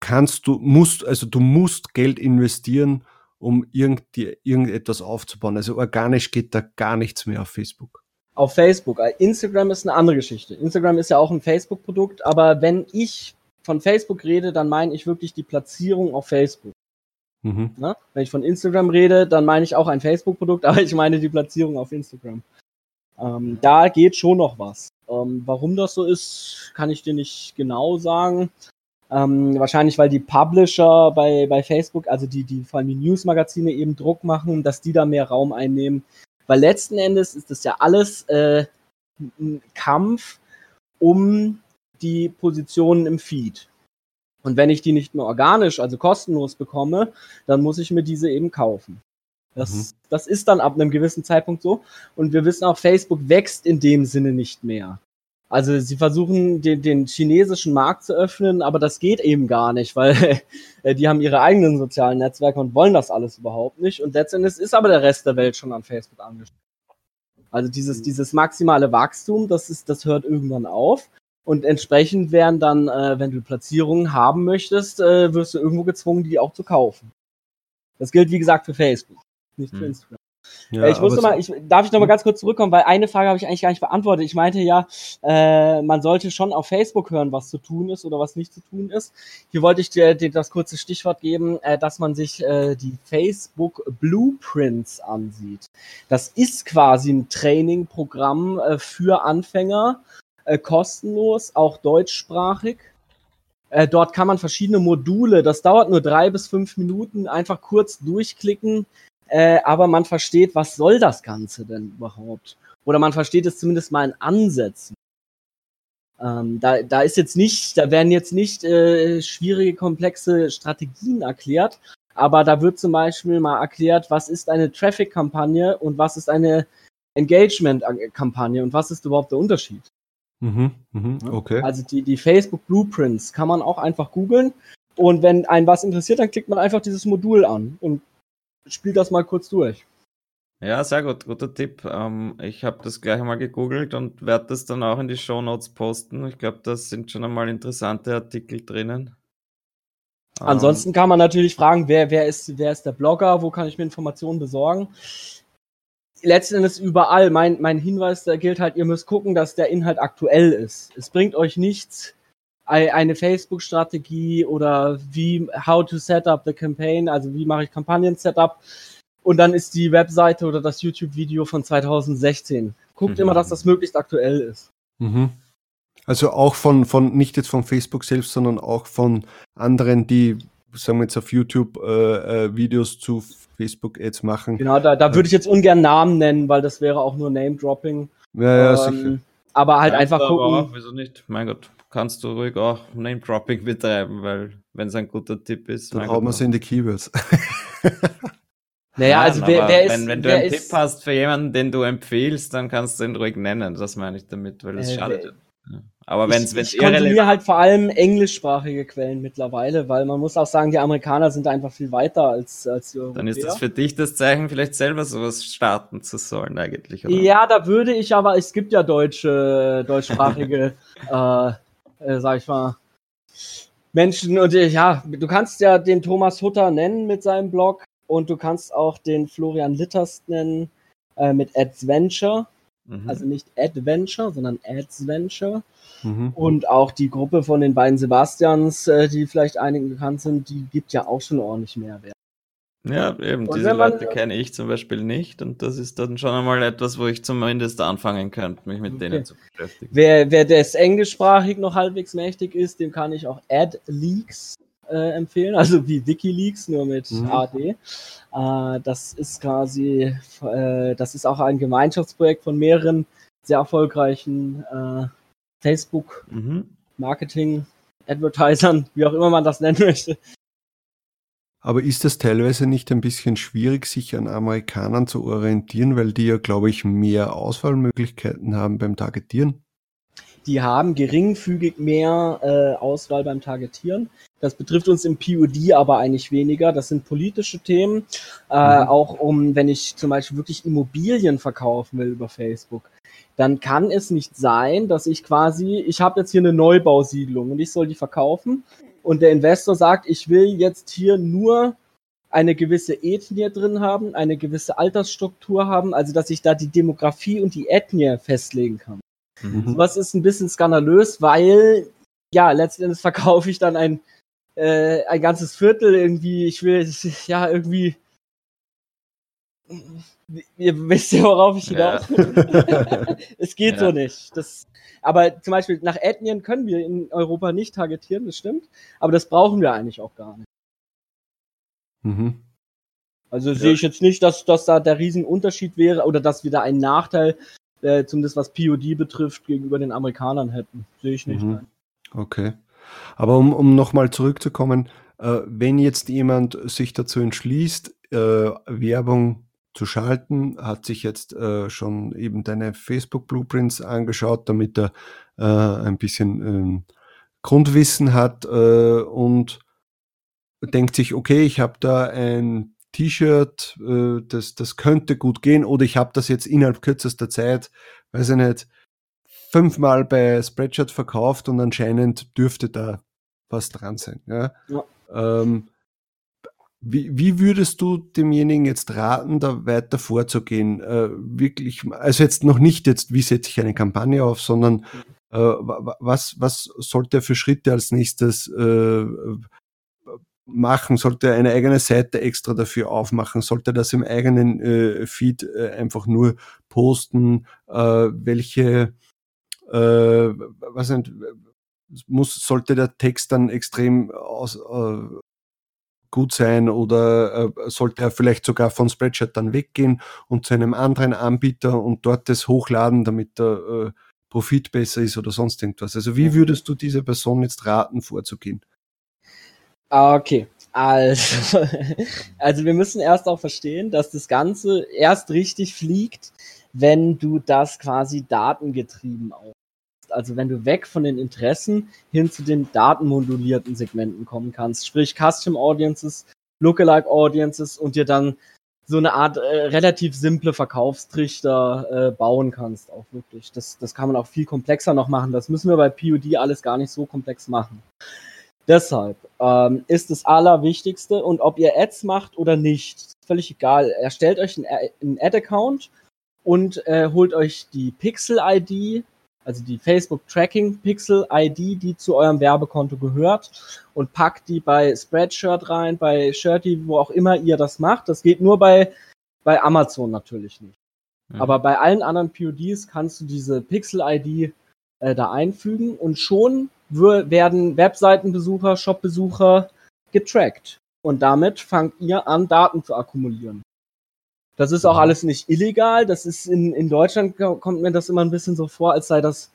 kannst du, musst, also du musst Geld investieren, um irgendwie, irgendetwas aufzubauen. Also organisch geht da gar nichts mehr auf Facebook. Auf Facebook. Äh, Instagram ist eine andere Geschichte. Instagram ist ja auch ein Facebook-Produkt, aber wenn ich von Facebook rede, dann meine ich wirklich die Platzierung auf Facebook. Mhm. Na? Wenn ich von Instagram rede, dann meine ich auch ein Facebook-Produkt, aber ich meine die Platzierung auf Instagram. Ähm, da geht schon noch was. Ähm, warum das so ist, kann ich dir nicht genau sagen. Ähm, wahrscheinlich, weil die Publisher bei, bei Facebook, also die, die vor allem die Newsmagazine eben Druck machen, dass die da mehr Raum einnehmen. Weil letzten Endes ist das ja alles äh, ein Kampf um die Positionen im Feed. Und wenn ich die nicht mehr organisch, also kostenlos bekomme, dann muss ich mir diese eben kaufen. Das, mhm. das ist dann ab einem gewissen Zeitpunkt so. Und wir wissen auch, Facebook wächst in dem Sinne nicht mehr. Also sie versuchen den, den chinesischen Markt zu öffnen, aber das geht eben gar nicht, weil äh, die haben ihre eigenen sozialen Netzwerke und wollen das alles überhaupt nicht. Und letztendlich ist aber der Rest der Welt schon an Facebook angeschlossen. Also dieses, mhm. dieses maximale Wachstum, das ist, das hört irgendwann auf. Und entsprechend werden dann, äh, wenn du Platzierungen haben möchtest, äh, wirst du irgendwo gezwungen, die auch zu kaufen. Das gilt, wie gesagt, für Facebook, nicht für hm. Instagram. Ja, äh, ich musste mal, ich, darf ich noch mal hm? ganz kurz zurückkommen, weil eine Frage habe ich eigentlich gar nicht beantwortet. Ich meinte ja, äh, man sollte schon auf Facebook hören, was zu tun ist oder was nicht zu tun ist. Hier wollte ich dir, dir das kurze Stichwort geben, äh, dass man sich äh, die Facebook Blueprints ansieht. Das ist quasi ein Trainingprogramm äh, für Anfänger, äh, kostenlos, auch deutschsprachig. Äh, dort kann man verschiedene Module, das dauert nur drei bis fünf Minuten, einfach kurz durchklicken, äh, aber man versteht, was soll das Ganze denn überhaupt? Oder man versteht es zumindest mal in Ansätzen. Ähm, da, da ist jetzt nicht, da werden jetzt nicht äh, schwierige, komplexe Strategien erklärt, aber da wird zum Beispiel mal erklärt, was ist eine Traffic-Kampagne und was ist eine Engagement-Kampagne und was ist überhaupt der Unterschied. Mhm, mhm, okay. Also die, die Facebook Blueprints kann man auch einfach googeln und wenn einen was interessiert, dann klickt man einfach dieses Modul an und spielt das mal kurz durch. Ja, sehr gut, guter Tipp. Ähm, ich habe das gleich einmal gegoogelt und werde das dann auch in die Show Notes posten. Ich glaube, da sind schon einmal interessante Artikel drinnen. Ansonsten ähm, kann man natürlich fragen, wer, wer, ist, wer ist der Blogger, wo kann ich mir Informationen besorgen? Letzten Endes überall. Mein, mein Hinweis, da gilt halt, ihr müsst gucken, dass der Inhalt aktuell ist. Es bringt euch nichts, eine Facebook-Strategie oder wie, how to set up the campaign, also wie mache ich Kampagnen-Setup. Und dann ist die Webseite oder das YouTube-Video von 2016. Guckt mhm. immer, dass das möglichst aktuell ist. Mhm. Also auch von, von, nicht jetzt von Facebook selbst, sondern auch von anderen, die, sagen wir jetzt auf YouTube, äh, äh, Videos zu Facebook-Ads machen. Genau, da, da würde ich jetzt ungern Namen nennen, weil das wäre auch nur Name-Dropping. Ja, ja, ähm, sicher. Aber halt ja, einfach gucken. Auch, wieso nicht? Mein Gott, kannst du ruhig auch Name-Dropping betreiben, weil wenn es ein guter Tipp ist. Dann hauen wir es in die Keywords. Naja, Nein, also wer, wer ist. Wenn, wenn du einen Tipp hast für jemanden, den du empfiehlst, dann kannst du ihn ruhig nennen. Das meine ich damit, weil das äh, schadet. Aber wenn es Ich, ich konsumiere halt vor allem englischsprachige Quellen mittlerweile, weil man muss auch sagen, die Amerikaner sind einfach viel weiter als, als die Europäer. Dann ist das für dich das Zeichen, vielleicht selber sowas starten zu sollen eigentlich, oder? Ja, da würde ich aber, es gibt ja deutsche, deutschsprachige, äh, äh, sag ich mal, Menschen und äh, ja, du kannst ja den Thomas Hutter nennen mit seinem Blog und du kannst auch den Florian Litters nennen äh, mit Adventure. Mhm. Also nicht Adventure, sondern Adventure. Mhm. Und auch die Gruppe von den beiden Sebastians, äh, die vielleicht einigen bekannt sind, die gibt ja auch schon ordentlich Mehrwert. Ja, eben, und diese man, Leute kenne ich zum Beispiel nicht und das ist dann schon einmal etwas, wo ich zumindest anfangen könnte, mich mit okay. denen zu beschäftigen. Wer, wer des englischsprachig noch halbwegs mächtig ist, dem kann ich auch AdLeaks äh, empfehlen, also wie WikiLeaks, nur mit mhm. AD. Äh, das ist quasi, äh, das ist auch ein Gemeinschaftsprojekt von mehreren sehr erfolgreichen äh, Facebook, mhm. Marketing, Advertisern, wie auch immer man das nennen möchte. Aber ist das teilweise nicht ein bisschen schwierig, sich an Amerikanern zu orientieren, weil die ja, glaube ich, mehr Auswahlmöglichkeiten haben beim Targetieren? Die haben geringfügig mehr äh, Auswahl beim Targetieren. Das betrifft uns im POD aber eigentlich weniger. Das sind politische Themen. Äh, mhm. Auch um, wenn ich zum Beispiel wirklich Immobilien verkaufen will über Facebook, dann kann es nicht sein, dass ich quasi, ich habe jetzt hier eine Neubausiedlung und ich soll die verkaufen und der Investor sagt, ich will jetzt hier nur eine gewisse Ethnie drin haben, eine gewisse Altersstruktur haben, also dass ich da die Demografie und die Ethnie festlegen kann. Mhm. Was ist ein bisschen skandalös, weil ja, letztendlich verkaufe ich dann ein, äh, ein ganzes Viertel irgendwie, ich will, ja, irgendwie, ihr wisst ja, worauf ich hinaus ja. Es geht ja. so nicht. Das, aber zum Beispiel nach Ethnien können wir in Europa nicht targetieren, das stimmt, aber das brauchen wir eigentlich auch gar nicht. Mhm. Also ja. sehe ich jetzt nicht, dass, dass da der Riesenunterschied wäre oder dass wir da einen Nachteil äh, zumindest was POD betrifft, gegenüber den Amerikanern hätten. Sehe ich nicht. Mhm. Okay. Aber um, um nochmal zurückzukommen, äh, wenn jetzt jemand sich dazu entschließt, äh, Werbung zu schalten, hat sich jetzt äh, schon eben deine Facebook Blueprints angeschaut, damit er äh, ein bisschen ähm, Grundwissen hat äh, und denkt sich, okay, ich habe da ein T-Shirt, äh, das, das könnte gut gehen oder ich habe das jetzt innerhalb kürzester Zeit, weiß ich nicht, fünfmal bei Spreadshirt verkauft und anscheinend dürfte da was dran sein. Ja? ja. Ähm, wie, wie würdest du demjenigen jetzt raten, da weiter vorzugehen? Äh, wirklich, also jetzt noch nicht jetzt, wie setze ich eine Kampagne auf, sondern äh, was, was sollte er für Schritte als nächstes äh, machen? Sollte er eine eigene Seite extra dafür aufmachen? Sollte er das im eigenen äh, Feed äh, einfach nur posten? Äh, welche, äh, was sind, muss, sollte der Text dann extrem aus, äh, gut sein oder äh, sollte er vielleicht sogar von Spreadshirt dann weggehen und zu einem anderen Anbieter und dort das hochladen, damit der äh, Profit besser ist oder sonst irgendwas. Also wie würdest du dieser Person jetzt raten, vorzugehen? Ah, okay, also, also wir müssen erst auch verstehen, dass das Ganze erst richtig fliegt, wenn du das quasi datengetrieben aufbaust. Also wenn du weg von den Interessen hin zu den datenmodulierten Segmenten kommen kannst, sprich Custom Audiences, Lookalike Audiences und dir dann so eine Art äh, relativ simple Verkaufstrichter äh, bauen kannst, auch wirklich. Das, das kann man auch viel komplexer noch machen. Das müssen wir bei POD alles gar nicht so komplex machen. Deshalb ähm, ist das Allerwichtigste und ob ihr Ads macht oder nicht, ist völlig egal. Erstellt euch einen Ad-Account und äh, holt euch die Pixel-ID, also die Facebook-Tracking-Pixel-ID, die zu eurem Werbekonto gehört und packt die bei Spreadshirt rein, bei Shirty, wo auch immer ihr das macht. Das geht nur bei, bei Amazon natürlich nicht. Aber bei allen anderen PODs kannst du diese Pixel-ID äh, da einfügen und schon werden Webseitenbesucher, Shopbesucher getrackt. Und damit fangt ihr an, Daten zu akkumulieren. Das ist auch mhm. alles nicht illegal. Das ist in, in Deutschland kommt mir das immer ein bisschen so vor, als sei das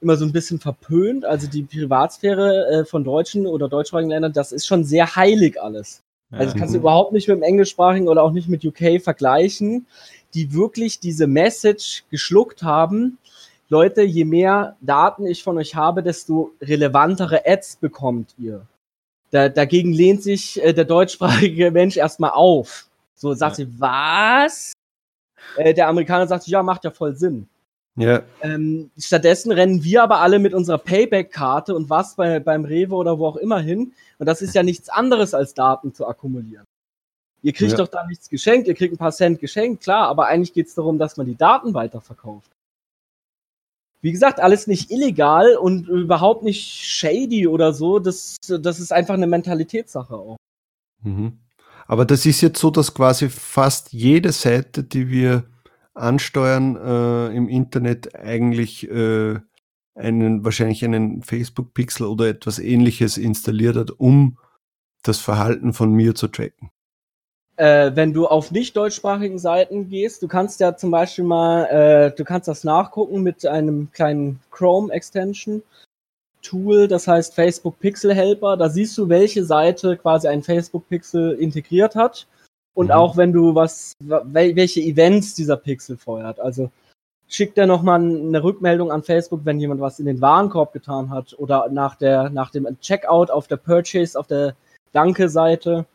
immer so ein bisschen verpönt. Also die Privatsphäre äh, von Deutschen oder deutschsprachigen Ländern, das ist schon sehr heilig alles. Also kannst du mhm. überhaupt nicht mit dem englischsprachigen oder auch nicht mit UK vergleichen, die wirklich diese Message geschluckt haben Leute, je mehr Daten ich von euch habe, desto relevantere Ads bekommt ihr. Da, dagegen lehnt sich äh, der deutschsprachige Mensch erstmal auf. So sagt ja. sie, was? Äh, der Amerikaner sagt, ja, macht ja voll Sinn. Ja. Ähm, stattdessen rennen wir aber alle mit unserer Payback-Karte und was bei, beim Rewe oder wo auch immer hin. Und das ist ja nichts anderes als Daten zu akkumulieren. Ihr kriegt ja. doch da nichts geschenkt, ihr kriegt ein paar Cent geschenkt, klar, aber eigentlich geht es darum, dass man die Daten weiterverkauft. Wie gesagt, alles nicht illegal und überhaupt nicht shady oder so. Das, das ist einfach eine Mentalitätssache auch. Mhm. Aber das ist jetzt so, dass quasi fast jede Seite, die wir ansteuern äh, im Internet, eigentlich äh, einen, wahrscheinlich einen Facebook-Pixel oder etwas ähnliches installiert hat, um das Verhalten von mir zu tracken. Äh, wenn du auf nicht deutschsprachigen Seiten gehst, du kannst ja zum Beispiel mal, äh, du kannst das nachgucken mit einem kleinen Chrome Extension Tool, das heißt Facebook Pixel Helper. Da siehst du, welche Seite quasi ein Facebook Pixel integriert hat und mhm. auch wenn du was, welche Events dieser Pixel feuert. Also schickt er nochmal eine Rückmeldung an Facebook, wenn jemand was in den Warenkorb getan hat oder nach der, nach dem Checkout auf der Purchase, auf der Danke-Seite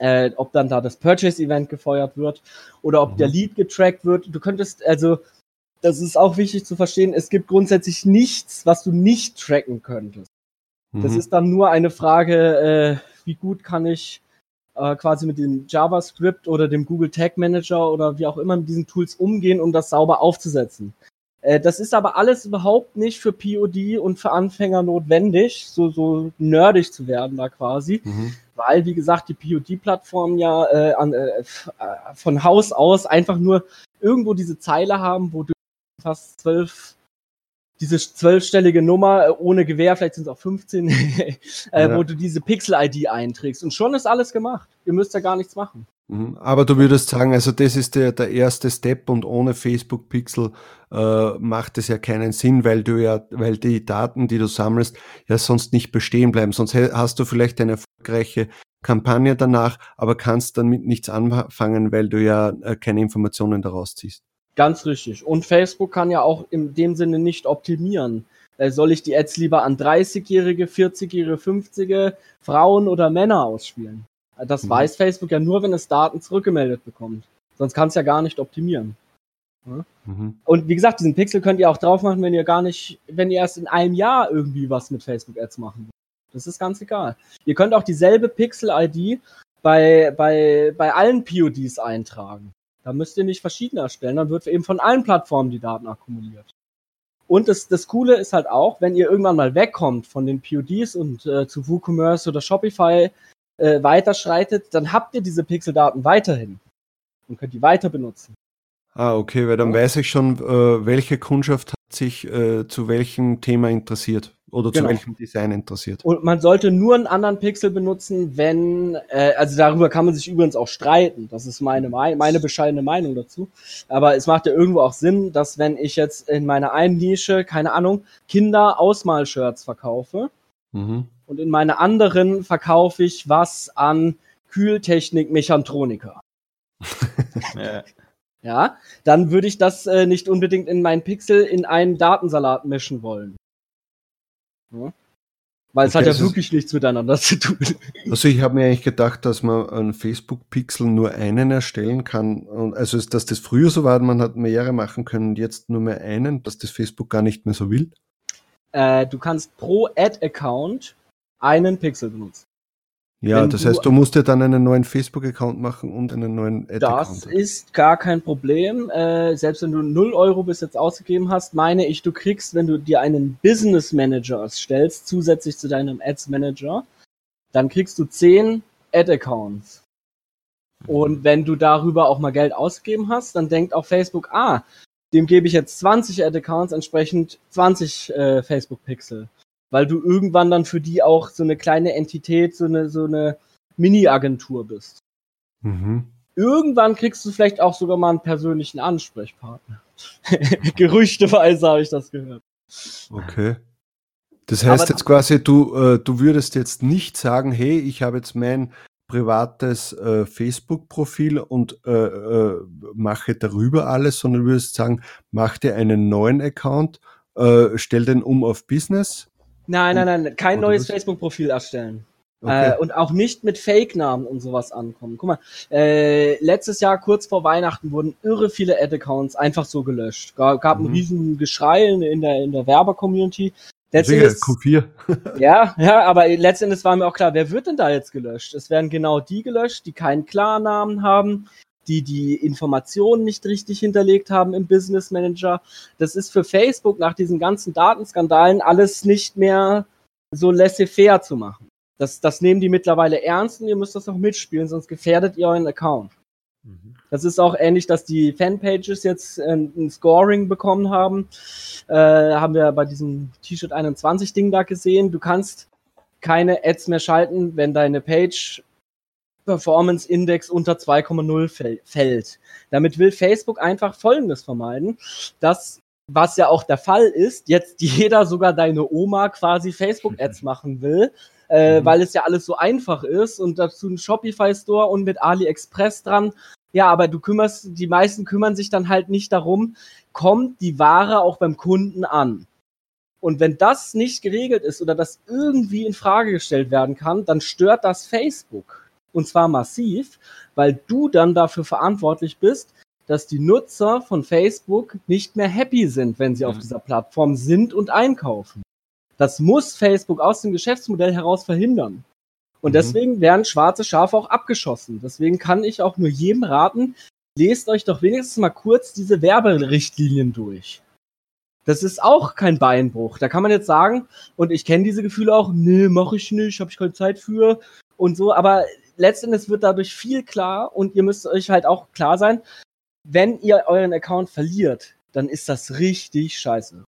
äh, ob dann da das Purchase-Event gefeuert wird oder ob mhm. der Lead getrackt wird. Du könntest, also, das ist auch wichtig zu verstehen, es gibt grundsätzlich nichts, was du nicht tracken könntest. Mhm. Das ist dann nur eine Frage, äh, wie gut kann ich äh, quasi mit dem JavaScript oder dem Google Tag Manager oder wie auch immer mit diesen Tools umgehen, um das sauber aufzusetzen. Äh, das ist aber alles überhaupt nicht für POD und für Anfänger notwendig, so, so nerdig zu werden da quasi. Mhm weil, wie gesagt, die POD-Plattformen ja äh, an, äh, von Haus aus einfach nur irgendwo diese Zeile haben, wo du fast zwölf, diese zwölfstellige Nummer äh, ohne Gewehr, vielleicht sind es auch 15, äh, ja. wo du diese Pixel-ID einträgst. Und schon ist alles gemacht. Ihr müsst ja gar nichts machen. Mhm. Aber du würdest sagen, also das ist der, der erste Step und ohne Facebook Pixel äh, macht es ja keinen Sinn, weil du ja, weil die Daten, die du sammelst, ja sonst nicht bestehen bleiben. Sonst hast du vielleicht eine erfolgreiche Kampagne danach, aber kannst damit nichts anfangen, weil du ja äh, keine Informationen daraus ziehst. Ganz richtig. Und Facebook kann ja auch in dem Sinne nicht optimieren. Äh, soll ich die Ads lieber an 30-jährige, 40-jährige, 50-jährige Frauen oder Männer ausspielen? Äh, das mhm. weiß Facebook ja nur, wenn es Daten zurückgemeldet bekommt. Sonst kann es ja gar nicht optimieren. Ja? Mhm. Und wie gesagt, diesen Pixel könnt ihr auch drauf machen, wenn ihr gar nicht, wenn ihr erst in einem Jahr irgendwie was mit Facebook Ads machen wollt. Das ist ganz egal. Ihr könnt auch dieselbe Pixel-ID bei, bei, bei allen PODs eintragen. Da müsst ihr nicht verschiedene erstellen, dann wird eben von allen Plattformen die Daten akkumuliert. Und das, das Coole ist halt auch, wenn ihr irgendwann mal wegkommt von den PODs und äh, zu WooCommerce oder Shopify äh, weiterschreitet, dann habt ihr diese Pixel-Daten weiterhin und könnt die weiter benutzen. Ah, okay, weil dann ja. weiß ich schon, äh, welche Kundschaft hat sich äh, zu welchem Thema interessiert. Oder genau. zu welchem Design interessiert. Und man sollte nur einen anderen Pixel benutzen, wenn, äh, also darüber kann man sich übrigens auch streiten. Das ist meine, meine bescheidene Meinung dazu. Aber es macht ja irgendwo auch Sinn, dass wenn ich jetzt in meiner einen Nische, keine Ahnung, Kinder-Ausmalshirts verkaufe mhm. und in meiner anderen verkaufe ich was an Kühltechnik-Mechatroniker. ja. ja, dann würde ich das äh, nicht unbedingt in meinen Pixel in einen Datensalat mischen wollen. Ja? Weil es okay, hat ja wirklich nichts miteinander zu tun. Also ich habe mir eigentlich gedacht, dass man an Facebook-Pixel nur einen erstellen kann. Also dass das früher so war, man hat mehrere machen können, jetzt nur mehr einen, dass das Facebook gar nicht mehr so will. Äh, du kannst pro Ad-Account einen Pixel benutzen. Ja, Wenn das heißt, du musst dir dann einen neuen Facebook-Account machen und einen neuen Ad-Account. Das ist gar kein Problem. Äh, selbst wenn du 0 Euro bis jetzt ausgegeben hast, meine ich, du kriegst, wenn du dir einen Business Manager stellst, zusätzlich zu deinem Ads Manager, dann kriegst du 10 Ad-Accounts. Und wenn du darüber auch mal Geld ausgegeben hast, dann denkt auch Facebook, ah, dem gebe ich jetzt 20 Ad-Accounts, entsprechend 20 äh, Facebook-Pixel weil du irgendwann dann für die auch so eine kleine Entität, so eine, so eine Mini-Agentur bist. Mhm. Irgendwann kriegst du vielleicht auch sogar mal einen persönlichen Ansprechpartner. Gerüchteweise habe ich das gehört. Okay. Das heißt Aber jetzt quasi, du, äh, du würdest jetzt nicht sagen, hey, ich habe jetzt mein privates äh, Facebook-Profil und äh, äh, mache darüber alles, sondern du würdest sagen, mach dir einen neuen Account, äh, stell den um auf Business Nein, nein, nein, kein neues Facebook-Profil erstellen. Okay. Äh, und auch nicht mit Fake-Namen und sowas ankommen. Guck mal, äh, letztes Jahr kurz vor Weihnachten wurden irre viele Ad-Accounts einfach so gelöscht. Gab, gab mhm. ein riesen Geschrei in der, in der Werber-Community. Letztendlich, Q4. ja, ja, aber letztendlich war mir auch klar, wer wird denn da jetzt gelöscht? Es werden genau die gelöscht, die keinen Klarnamen haben, die die Informationen nicht richtig hinterlegt haben im Business Manager. Das ist für Facebook nach diesen ganzen Datenskandalen alles nicht mehr so laissez-faire zu machen. Das, das nehmen die mittlerweile ernst und ihr müsst das auch mitspielen, sonst gefährdet ihr euren Account. Mhm. Das ist auch ähnlich, dass die Fanpages jetzt ein, ein Scoring bekommen haben. Äh, haben wir bei diesem T-Shirt 21 Ding da gesehen. Du kannst keine Ads mehr schalten, wenn deine Page Performance Index unter 2,0 fällt. Damit will Facebook einfach Folgendes vermeiden, dass was ja auch der Fall ist, jetzt jeder, sogar deine Oma, quasi Facebook-Ads machen will, äh, mhm. weil es ja alles so einfach ist und dazu ein Shopify-Store und mit AliExpress dran. Ja, aber du kümmerst, die meisten kümmern sich dann halt nicht darum, kommt die Ware auch beim Kunden an. Und wenn das nicht geregelt ist oder das irgendwie in Frage gestellt werden kann, dann stört das Facebook. Und zwar massiv, weil du dann dafür verantwortlich bist, dass die Nutzer von Facebook nicht mehr happy sind, wenn sie mhm. auf dieser Plattform sind und einkaufen. Das muss Facebook aus dem Geschäftsmodell heraus verhindern. Und mhm. deswegen werden schwarze Schafe auch abgeschossen. Deswegen kann ich auch nur jedem raten, lest euch doch wenigstens mal kurz diese Werberichtlinien durch. Das ist auch kein Beinbruch. Da kann man jetzt sagen, und ich kenne diese Gefühle auch, nee, mach ich nicht, habe ich keine Zeit für und so, aber letztendlich wird dadurch viel klar und ihr müsst euch halt auch klar sein, wenn ihr euren Account verliert, dann ist das richtig scheiße.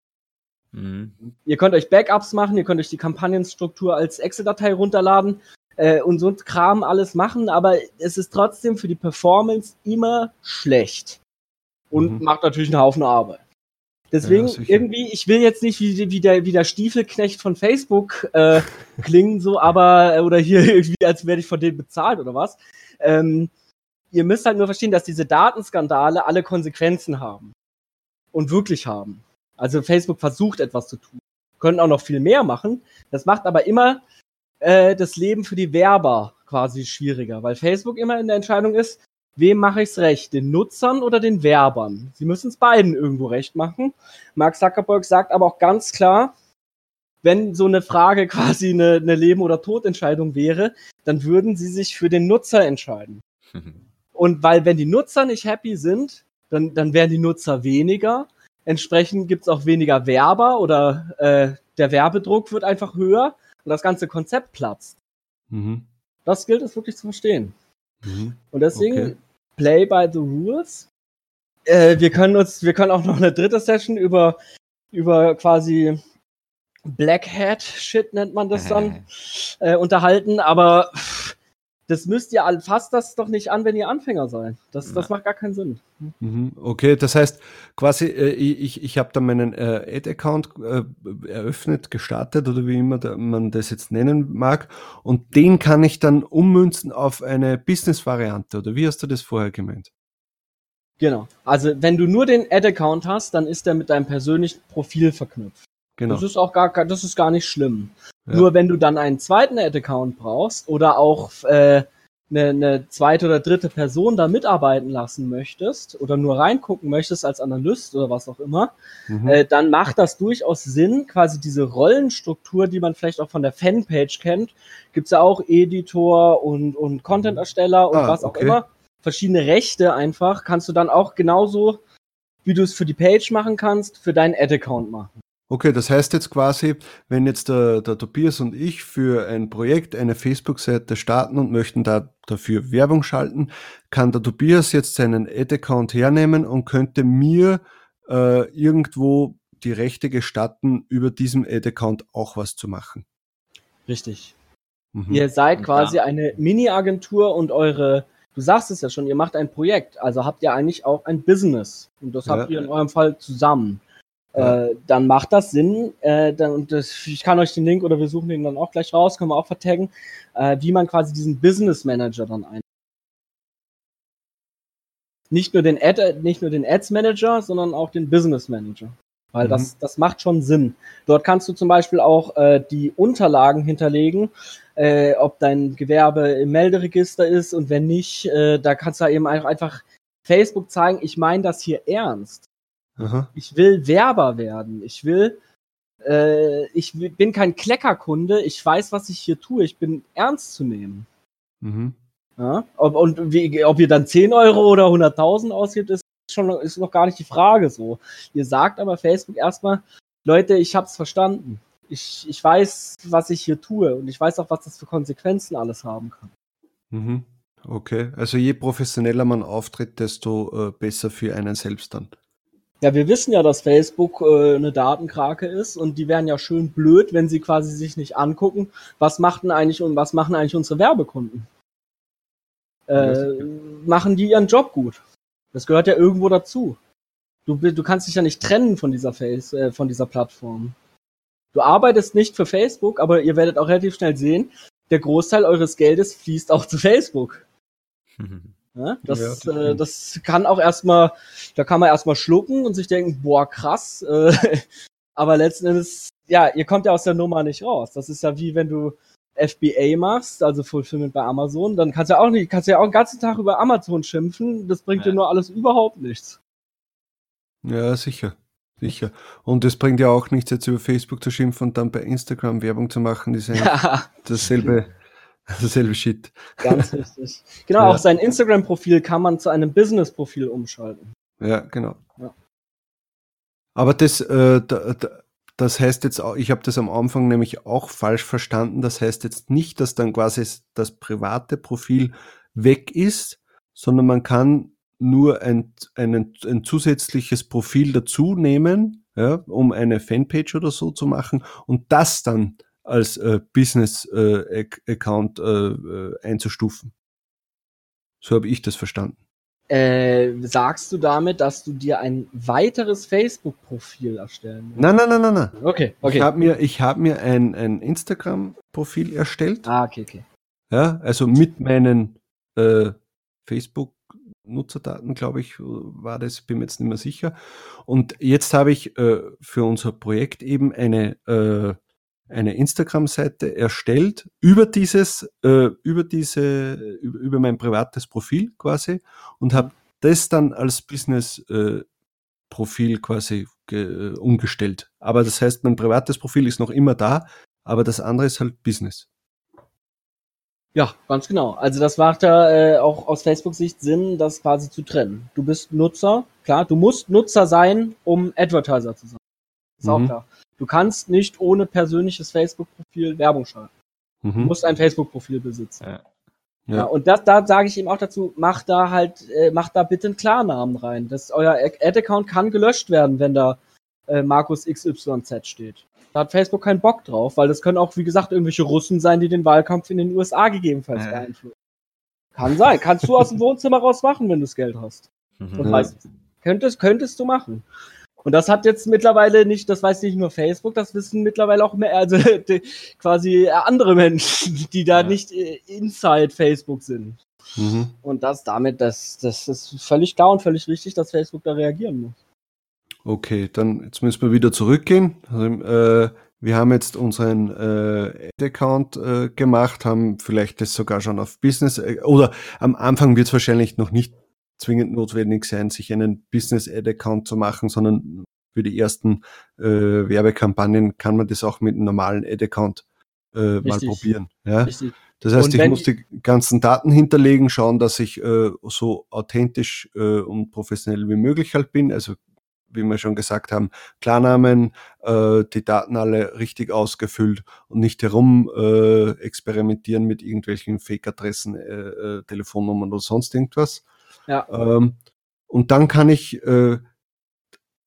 Mhm. Ihr könnt euch Backups machen, ihr könnt euch die Kampagnenstruktur als Excel-Datei runterladen äh, und so ein Kram alles machen, aber es ist trotzdem für die Performance immer schlecht. Und mhm. macht natürlich einen Haufen Arbeit. Deswegen ja, irgendwie, ich will jetzt nicht wie, wie, der, wie der Stiefelknecht von Facebook äh, klingen, so, aber, äh, oder hier irgendwie, als werde ich von denen bezahlt oder was. Ähm, ihr müsst halt nur verstehen, dass diese Datenskandale alle Konsequenzen haben. Und wirklich haben. Also Facebook versucht etwas zu tun. Können auch noch viel mehr machen. Das macht aber immer äh, das Leben für die Werber quasi schwieriger, weil Facebook immer in der Entscheidung ist, wem mache ich es recht? Den Nutzern oder den Werbern? Sie müssen es beiden irgendwo recht machen. Mark Zuckerberg sagt aber auch ganz klar, wenn so eine Frage quasi eine, eine Leben- oder Todentscheidung wäre, dann würden sie sich für den Nutzer entscheiden. Und weil, wenn die Nutzer nicht happy sind, dann, dann werden die Nutzer weniger. Entsprechend gibt es auch weniger Werber oder äh, der Werbedruck wird einfach höher und das ganze Konzept platzt. Mhm. Das gilt es wirklich zu verstehen. Mhm. Und deswegen okay. Play by the rules. Äh, wir können uns, wir können auch noch eine dritte Session über, über quasi Black Hat Shit nennt man das dann, äh, unterhalten, aber das müsst ihr all, fasst das doch nicht an, wenn ihr Anfänger seid. Das, das macht gar keinen Sinn. Mhm, okay, das heißt quasi, äh, ich, ich habe da meinen äh, Ad-Account äh, eröffnet, gestartet oder wie immer da, man das jetzt nennen mag und den kann ich dann ummünzen auf eine Business-Variante oder wie hast du das vorher gemeint? Genau. Also wenn du nur den Ad-Account hast, dann ist der mit deinem persönlichen Profil verknüpft. Genau. Das ist auch gar, das ist gar nicht schlimm. Ja. Nur wenn du dann einen zweiten Ad-Account brauchst oder auch äh, eine, eine zweite oder dritte Person da mitarbeiten lassen möchtest oder nur reingucken möchtest als Analyst oder was auch immer, mhm. äh, dann macht das durchaus Sinn, quasi diese Rollenstruktur, die man vielleicht auch von der Fanpage kennt, gibt's ja auch Editor und, und Content-Ersteller und ah, was auch okay. immer, verschiedene Rechte einfach, kannst du dann auch genauso, wie du es für die Page machen kannst, für deinen Ad-Account machen. Okay, das heißt jetzt quasi, wenn jetzt der, der Tobias und ich für ein Projekt eine Facebook-Seite starten und möchten da dafür Werbung schalten, kann der Tobias jetzt seinen Ad-Account hernehmen und könnte mir äh, irgendwo die Rechte gestatten, über diesem Ad-Account auch was zu machen. Richtig. Mhm. Ihr seid quasi ja. eine Mini-Agentur und eure, du sagst es ja schon, ihr macht ein Projekt, also habt ihr eigentlich auch ein Business. Und das ja. habt ihr in eurem Fall zusammen. Äh, dann macht das Sinn. Äh, dann, und das, ich kann euch den Link oder wir suchen den dann auch gleich raus, können wir auch vertaggen, äh, wie man quasi diesen Business Manager dann ein. Nicht nur den Ad, nicht nur den Ads Manager, sondern auch den Business Manager. Weil mhm. das, das macht schon Sinn. Dort kannst du zum Beispiel auch äh, die Unterlagen hinterlegen, äh, ob dein Gewerbe im Melderegister ist und wenn nicht, äh, da kannst du eben einfach Facebook zeigen, ich meine das hier ernst. Aha. Ich will Werber werden. Ich will, äh, ich bin kein Kleckerkunde. Ich weiß, was ich hier tue. Ich bin ernst zu nehmen. Mhm. Ja? Ob, und wie, ob ihr dann 10 Euro oder 100.000 ausgibt, ist schon ist noch gar nicht die Frage so. Ihr sagt aber Facebook erstmal, Leute, ich hab's verstanden. Ich, ich weiß, was ich hier tue und ich weiß auch, was das für Konsequenzen alles haben kann. Mhm. Okay, also je professioneller man auftritt, desto äh, besser für einen selbst dann. Ja, wir wissen ja, dass Facebook äh, eine Datenkrake ist und die wären ja schön blöd, wenn sie quasi sich nicht angucken, was machten eigentlich und was machen eigentlich unsere Werbekunden. Äh, machen die ihren Job gut? Das gehört ja irgendwo dazu. Du, du kannst dich ja nicht trennen von dieser Face, äh, von dieser Plattform. Du arbeitest nicht für Facebook, aber ihr werdet auch relativ schnell sehen, der Großteil eures Geldes fließt auch zu Facebook. Ja, das, ja, äh, das kann auch erstmal, da kann man erstmal schlucken und sich denken, boah, krass. Äh, aber letzten Endes, ja, ihr kommt ja aus der Nummer nicht raus. Das ist ja wie wenn du FBA machst, also Fulfillment bei Amazon, dann kannst du ja auch nicht, kannst du ja auch den ganzen Tag über Amazon schimpfen. Das bringt ja. dir nur alles überhaupt nichts. Ja, sicher. Sicher. Und es bringt ja auch nichts, jetzt über Facebook zu schimpfen und dann bei Instagram Werbung zu machen. Das ist ja dasselbe. Dasselbe Shit. Ganz richtig. Genau, ja. auch sein Instagram-Profil kann man zu einem Business-Profil umschalten. Ja, genau. Ja. Aber das, äh, da, da, das heißt jetzt auch, ich habe das am Anfang nämlich auch falsch verstanden. Das heißt jetzt nicht, dass dann quasi das private Profil weg ist, sondern man kann nur ein, ein, ein zusätzliches Profil dazu nehmen, ja, um eine Fanpage oder so zu machen und das dann als äh, Business-Account äh, äh, einzustufen. So habe ich das verstanden. Äh, sagst du damit, dass du dir ein weiteres Facebook-Profil erstellen willst? Nein, nein, nein, nein, nein. Okay, okay. Ich habe mir, ich hab mir ein, ein Instagram-Profil erstellt. Ah, okay, okay. Ja, also mit meinen äh, Facebook-Nutzerdaten, glaube ich, war das, bin mir jetzt nicht mehr sicher. Und jetzt habe ich äh, für unser Projekt eben eine äh, eine Instagram-Seite erstellt über dieses, äh, über diese, über, über, mein privates Profil quasi und habe das dann als Business-Profil äh, quasi äh, umgestellt. Aber das heißt, mein privates Profil ist noch immer da, aber das andere ist halt Business. Ja, ganz genau. Also das macht ja äh, auch aus Facebook-Sicht Sinn, das quasi zu trennen. Du bist Nutzer, klar, du musst Nutzer sein, um Advertiser zu sein. Ist mhm. auch klar. Du kannst nicht ohne persönliches Facebook-Profil Werbung schalten. Mhm. Du musst ein Facebook-Profil besitzen. Ja. Ja. ja. und das, da sage ich ihm auch dazu, macht da halt, äh, macht da bitte einen Klarnamen rein. Das, euer Ad-Account kann gelöscht werden, wenn da äh, Markus XYZ steht. Da hat Facebook keinen Bock drauf, weil das können auch, wie gesagt, irgendwelche Russen sein, die den Wahlkampf in den USA gegebenenfalls ja. beeinflussen. Kann sein. Kannst du aus dem Wohnzimmer raus machen, wenn du das Geld hast. Mhm. Und weißt, könntest, könntest du machen. Und das hat jetzt mittlerweile nicht, das weiß nicht nur Facebook, das wissen mittlerweile auch mehr, also die, quasi andere Menschen, die da ja. nicht äh, inside Facebook sind. Mhm. Und das damit, das, das ist völlig klar und völlig richtig, dass Facebook da reagieren muss. Okay, dann jetzt müssen wir wieder zurückgehen. Also, äh, wir haben jetzt unseren äh, Ad-Account äh, gemacht, haben vielleicht das sogar schon auf Business äh, oder am Anfang wird es wahrscheinlich noch nicht zwingend notwendig sein, sich einen Business-Ad-Account zu machen, sondern für die ersten äh, Werbekampagnen kann man das auch mit einem normalen Ad-Account äh, mal probieren. Ja? Das heißt, ich muss die ganzen Daten hinterlegen, schauen, dass ich äh, so authentisch äh, und professionell wie möglich halt bin. Also wie wir schon gesagt haben, Klarnamen, äh, die Daten alle richtig ausgefüllt und nicht herum äh, experimentieren mit irgendwelchen Fake-Adressen, äh, äh, Telefonnummern oder sonst irgendwas. Ja. Ähm, und dann kann ich, äh,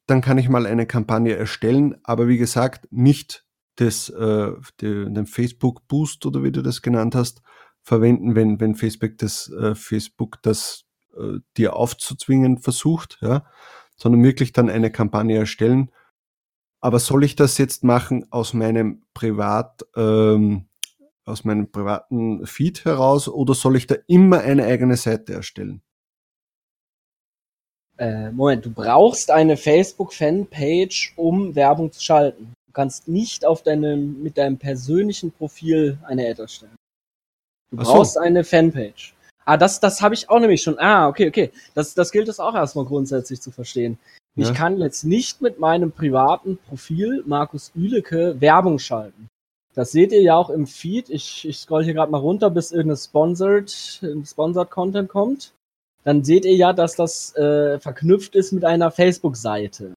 dann kann ich mal eine Kampagne erstellen, aber wie gesagt, nicht das, äh, die, den Facebook Boost oder wie du das genannt hast, verwenden, wenn, wenn Facebook das, äh, Facebook das äh, dir aufzuzwingen versucht, ja, sondern wirklich dann eine Kampagne erstellen. Aber soll ich das jetzt machen aus meinem Privat, ähm, aus meinem privaten Feed heraus oder soll ich da immer eine eigene Seite erstellen? Äh, Moment, du brauchst eine Facebook-Fanpage, um Werbung zu schalten. Du kannst nicht auf deinem, mit deinem persönlichen Profil eine Ad erstellen. Du Ach brauchst so. eine Fanpage. Ah, das, das habe ich auch nämlich schon. Ah, okay, okay. Das, das gilt es auch erstmal grundsätzlich zu verstehen. Ja. Ich kann jetzt nicht mit meinem privaten Profil Markus Ülecke Werbung schalten. Das seht ihr ja auch im Feed. Ich, ich scroll hier gerade mal runter, bis irgendein Sponsored, Sponsored Content kommt. Dann seht ihr ja, dass das äh, verknüpft ist mit einer Facebook-Seite.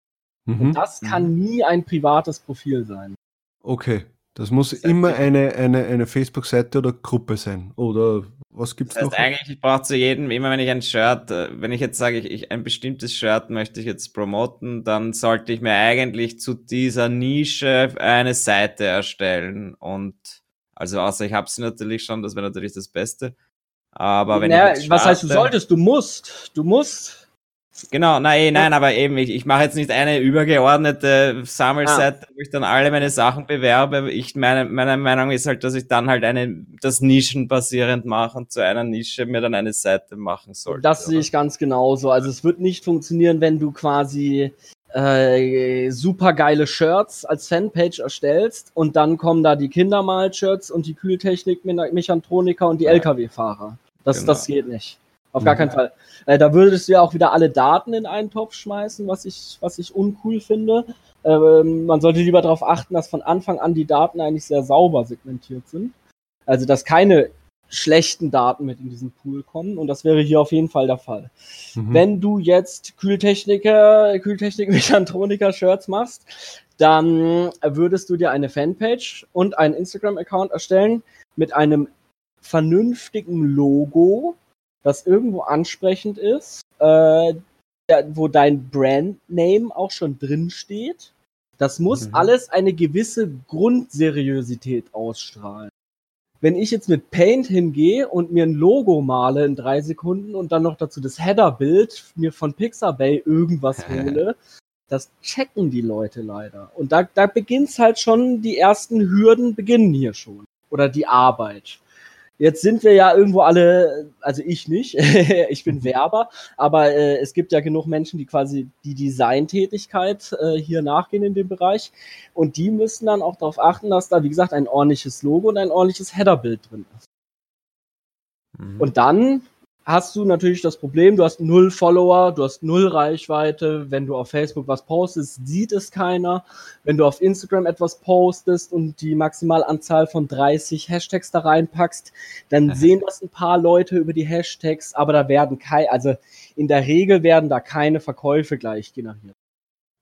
Mhm. Und das kann mhm. nie ein privates Profil sein. Okay. Das muss das heißt, immer eine, eine, eine Facebook-Seite oder Gruppe sein. Oder was gibt es das heißt, noch? Eigentlich, ich brauche zu jedem, immer wenn ich ein Shirt, äh, wenn ich jetzt sage, ich, ich, ein bestimmtes Shirt möchte ich jetzt promoten, dann sollte ich mir eigentlich zu dieser Nische eine Seite erstellen. Und also außer ich habe sie natürlich schon, das wäre natürlich das Beste. Aber wenn naja, was heißt du solltest? Du musst. Du musst Genau, nein, nein, aber eben, ich, ich mache jetzt nicht eine übergeordnete Sammelseite, ah. wo ich dann alle meine Sachen bewerbe. Ich, meine, meine Meinung ist halt, dass ich dann halt eine, das nischenbasierend mache und zu einer Nische mir dann eine Seite machen sollte. Das sehe ich ganz genauso. Also es wird nicht funktionieren, wenn du quasi äh, super geile Shirts als Fanpage erstellst und dann kommen da die Kindermal-Shirts und die Kühltechnik-Mechantroniker und die ja. LKW-Fahrer. Das, genau. das geht nicht. Auf gar keinen Fall. Äh, da würdest du ja auch wieder alle Daten in einen Topf schmeißen, was ich, was ich uncool finde. Ähm, man sollte lieber darauf achten, dass von Anfang an die Daten eigentlich sehr sauber segmentiert sind. Also, dass keine schlechten Daten mit in diesen Pool kommen und das wäre hier auf jeden Fall der Fall. Mhm. Wenn du jetzt Kühltechniker, Kühltechnik-Mechantroniker-Shirts machst, dann würdest du dir eine Fanpage und einen Instagram-Account erstellen mit einem vernünftigen Logo, das irgendwo ansprechend ist, äh, wo dein Brandname auch schon drin steht. Das muss mhm. alles eine gewisse Grundseriosität ausstrahlen. Wenn ich jetzt mit Paint hingehe und mir ein Logo male in drei Sekunden und dann noch dazu das Header-Bild mir von Pixabay irgendwas hole, das checken die Leute leider. Und da, da beginnt's halt schon, die ersten Hürden beginnen hier schon. Oder die Arbeit. Jetzt sind wir ja irgendwo alle, also ich nicht, ich bin Werber, aber äh, es gibt ja genug Menschen, die quasi die Designtätigkeit äh, hier nachgehen in dem Bereich. Und die müssen dann auch darauf achten, dass da, wie gesagt, ein ordentliches Logo und ein ordentliches Headerbild drin ist. Mhm. Und dann hast du natürlich das Problem, du hast null Follower, du hast null Reichweite. Wenn du auf Facebook was postest, sieht es keiner. Wenn du auf Instagram etwas postest und die Maximalanzahl von 30 Hashtags da reinpackst, dann sehen das ein paar Leute über die Hashtags, aber da werden keine, also in der Regel werden da keine Verkäufe gleich generiert.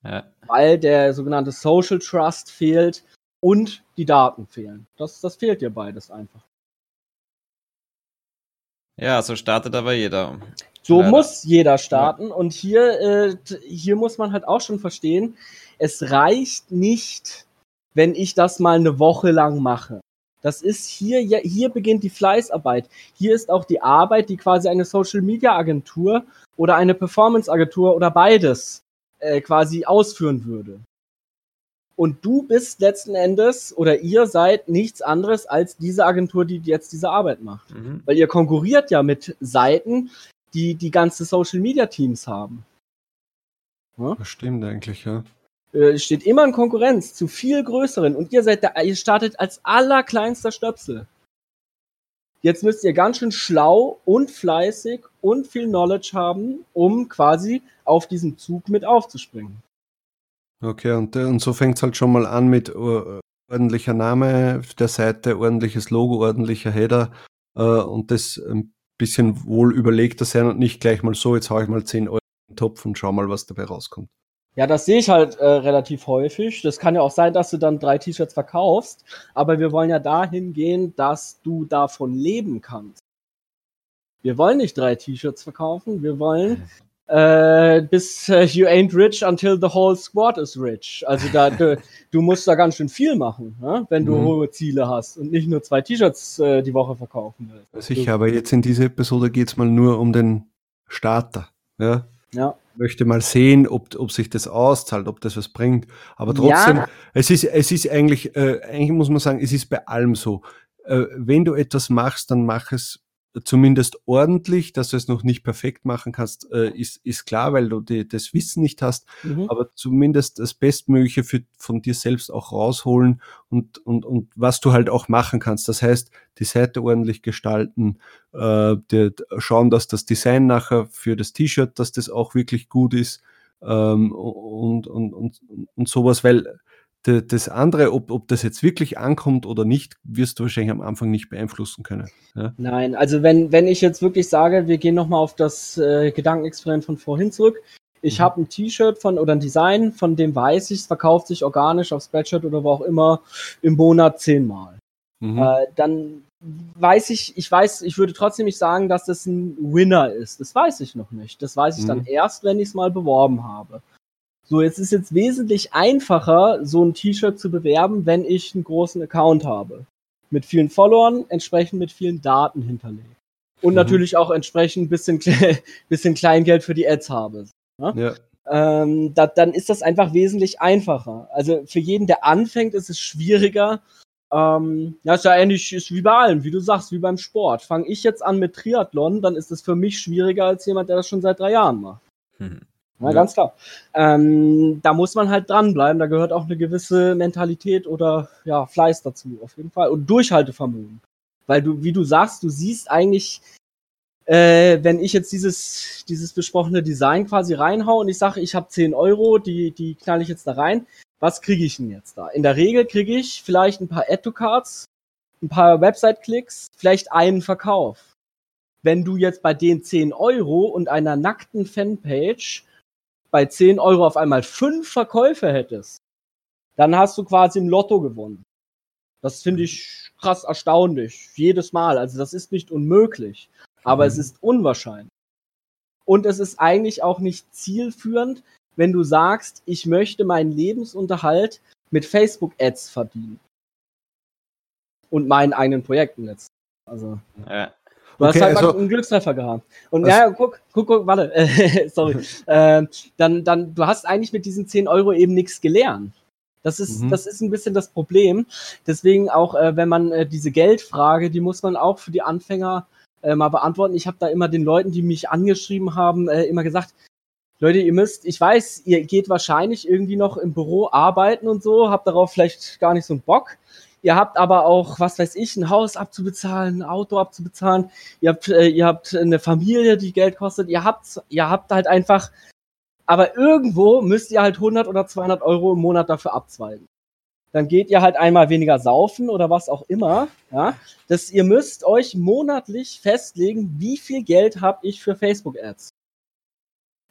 Ja. Weil der sogenannte Social Trust fehlt und die Daten fehlen. Das, das fehlt dir beides einfach. Ja, so startet aber jeder. So Leider. muss jeder starten. Und hier, äh, hier muss man halt auch schon verstehen, es reicht nicht, wenn ich das mal eine Woche lang mache. Das ist hier, hier beginnt die Fleißarbeit. Hier ist auch die Arbeit, die quasi eine Social Media Agentur oder eine Performance Agentur oder beides äh, quasi ausführen würde. Und du bist letzten Endes oder ihr seid nichts anderes als diese Agentur, die jetzt diese Arbeit macht. Mhm. Weil ihr konkurriert ja mit Seiten, die die ganze Social Media Teams haben. Ja? Das stimmt eigentlich, ja. Äh, steht immer in Konkurrenz zu viel größeren und ihr seid da, ihr startet als allerkleinster Stöpsel. Jetzt müsst ihr ganz schön schlau und fleißig und viel Knowledge haben, um quasi auf diesen Zug mit aufzuspringen. Okay, und, und so fängt es halt schon mal an mit uh, ordentlicher Name der Seite, ordentliches Logo, ordentlicher Header uh, und das ein bisschen wohl überlegter sein und nicht gleich mal so, jetzt haue ich mal 10 Euro in den Topf und schau mal, was dabei rauskommt. Ja, das sehe ich halt äh, relativ häufig. Das kann ja auch sein, dass du dann drei T-Shirts verkaufst, aber wir wollen ja dahin gehen, dass du davon leben kannst. Wir wollen nicht drei T-Shirts verkaufen, wir wollen äh, bis äh, you ain't rich until the whole squad is rich. Also da du, du musst da ganz schön viel machen, ne? wenn du mhm. hohe Ziele hast und nicht nur zwei T-Shirts äh, die Woche verkaufen willst. Sicher, aber jetzt in dieser Episode geht's mal nur um den Starter. Ja. Ja. Möchte mal sehen, ob, ob sich das auszahlt, ob das was bringt. Aber trotzdem, ja. es ist, es ist eigentlich, äh, eigentlich muss man sagen, es ist bei allem so. Äh, wenn du etwas machst, dann mach es zumindest ordentlich, dass du es noch nicht perfekt machen kannst, äh, ist, ist klar, weil du die, das Wissen nicht hast, mhm. aber zumindest das Bestmögliche für, von dir selbst auch rausholen und, und, und was du halt auch machen kannst. Das heißt, die Seite ordentlich gestalten, äh, die, schauen, dass das Design nachher für das T-Shirt, dass das auch wirklich gut ist ähm, und, und, und, und sowas, weil das andere, ob, ob das jetzt wirklich ankommt oder nicht, wirst du wahrscheinlich am Anfang nicht beeinflussen können. Ja? Nein, also wenn, wenn ich jetzt wirklich sage, wir gehen nochmal auf das äh, Gedankenexperiment von vorhin zurück. Ich mhm. habe ein T-Shirt von oder ein Design, von dem weiß ich, es verkauft sich organisch auf Spreadshirt oder wo auch immer im Monat zehnmal. Mhm. Äh, dann weiß ich, ich weiß, ich würde trotzdem nicht sagen, dass das ein Winner ist. Das weiß ich noch nicht. Das weiß ich mhm. dann erst, wenn ich es mal beworben habe. So, jetzt ist jetzt wesentlich einfacher, so ein T-Shirt zu bewerben, wenn ich einen großen Account habe. Mit vielen Followern, entsprechend mit vielen Daten hinterlegt. Und mhm. natürlich auch entsprechend bisschen, bisschen Kleingeld für die Ads habe. Ne? Ja. Ähm, da, dann ist das einfach wesentlich einfacher. Also für jeden, der anfängt, ist es schwieriger. Ähm, ja, ist ja ähnlich ist wie bei allem, wie du sagst, wie beim Sport. Fange ich jetzt an mit Triathlon, dann ist es für mich schwieriger als jemand, der das schon seit drei Jahren macht. Mhm. Ja, ja. ganz klar. Ähm, da muss man halt dranbleiben. Da gehört auch eine gewisse Mentalität oder ja, Fleiß dazu, auf jeden Fall. Und Durchhaltevermögen. Weil du, wie du sagst, du siehst eigentlich, äh, wenn ich jetzt dieses, dieses besprochene Design quasi reinhau und ich sage, ich habe 10 Euro, die, die knall ich jetzt da rein, was kriege ich denn jetzt da? In der Regel kriege ich vielleicht ein paar Add-to-Cards, ein paar Website-Klicks, vielleicht einen Verkauf. Wenn du jetzt bei den 10 Euro und einer nackten Fanpage bei 10 Euro auf einmal fünf Verkäufe hättest, dann hast du quasi im Lotto gewonnen. Das finde ich krass erstaunlich. Jedes Mal. Also das ist nicht unmöglich. Aber mhm. es ist unwahrscheinlich. Und es ist eigentlich auch nicht zielführend, wenn du sagst, ich möchte meinen Lebensunterhalt mit Facebook-Ads verdienen. Und meinen eigenen Projekten jetzt. Also. Ja. Du okay, hast halt also, mal einen Glückstreffer gehabt. Und ja, guck, guck, guck, warte, sorry. äh, dann, dann, du hast eigentlich mit diesen 10 Euro eben nichts gelernt. Das ist, mhm. das ist ein bisschen das Problem. Deswegen auch, äh, wenn man äh, diese Geldfrage, die muss man auch für die Anfänger äh, mal beantworten. Ich habe da immer den Leuten, die mich angeschrieben haben, äh, immer gesagt, Leute, ihr müsst, ich weiß, ihr geht wahrscheinlich irgendwie noch im Büro arbeiten und so, habt darauf vielleicht gar nicht so einen Bock. Ihr habt aber auch, was weiß ich, ein Haus abzubezahlen, ein Auto abzubezahlen. Ihr habt, äh, ihr habt eine Familie, die Geld kostet. Ihr habt, ihr habt halt einfach, aber irgendwo müsst ihr halt 100 oder 200 Euro im Monat dafür abzweigen. Dann geht ihr halt einmal weniger saufen oder was auch immer. Ja, dass ihr müsst euch monatlich festlegen, wie viel Geld habe ich für Facebook-Ads.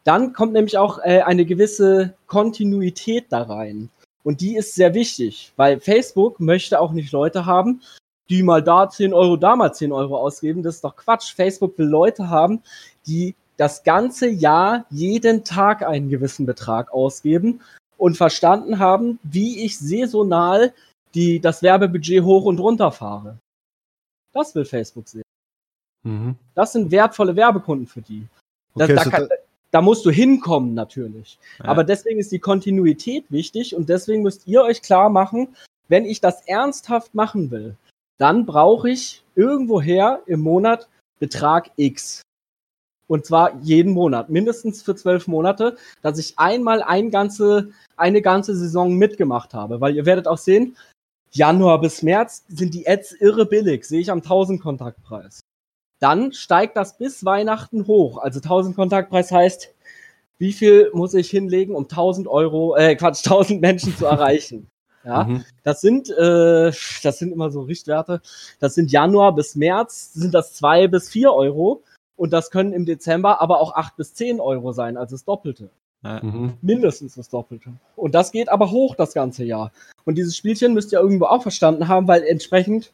Dann kommt nämlich auch äh, eine gewisse Kontinuität da rein. Und die ist sehr wichtig, weil Facebook möchte auch nicht Leute haben, die mal da 10 Euro, da mal 10 Euro ausgeben. Das ist doch Quatsch. Facebook will Leute haben, die das ganze Jahr jeden Tag einen gewissen Betrag ausgeben und verstanden haben, wie ich saisonal die, das Werbebudget hoch und runter fahre. Das will Facebook sehen. Mhm. Das sind wertvolle Werbekunden für die. Da, okay, da, kann, da, musst du hinkommen natürlich. Ja. Aber deswegen ist die Kontinuität wichtig und deswegen müsst ihr euch klar machen, wenn ich das ernsthaft machen will, dann brauche ich irgendwoher im Monat Betrag X. Und zwar jeden Monat, mindestens für zwölf Monate, dass ich einmal ein ganze, eine ganze Saison mitgemacht habe. Weil ihr werdet auch sehen, Januar bis März sind die Ads irre billig, sehe ich am 1000 Kontaktpreis. Dann steigt das bis Weihnachten hoch. Also 1000 Kontaktpreis heißt, wie viel muss ich hinlegen, um 1000 Euro, äh, Quatsch, 1000 Menschen zu erreichen? Ja, mhm. das sind, äh, das sind immer so Richtwerte. Das sind Januar bis März, sind das zwei bis vier Euro. Und das können im Dezember aber auch acht bis zehn Euro sein, also das Doppelte. Mhm. Mindestens das Doppelte. Und das geht aber hoch das ganze Jahr. Und dieses Spielchen müsst ihr irgendwo auch verstanden haben, weil entsprechend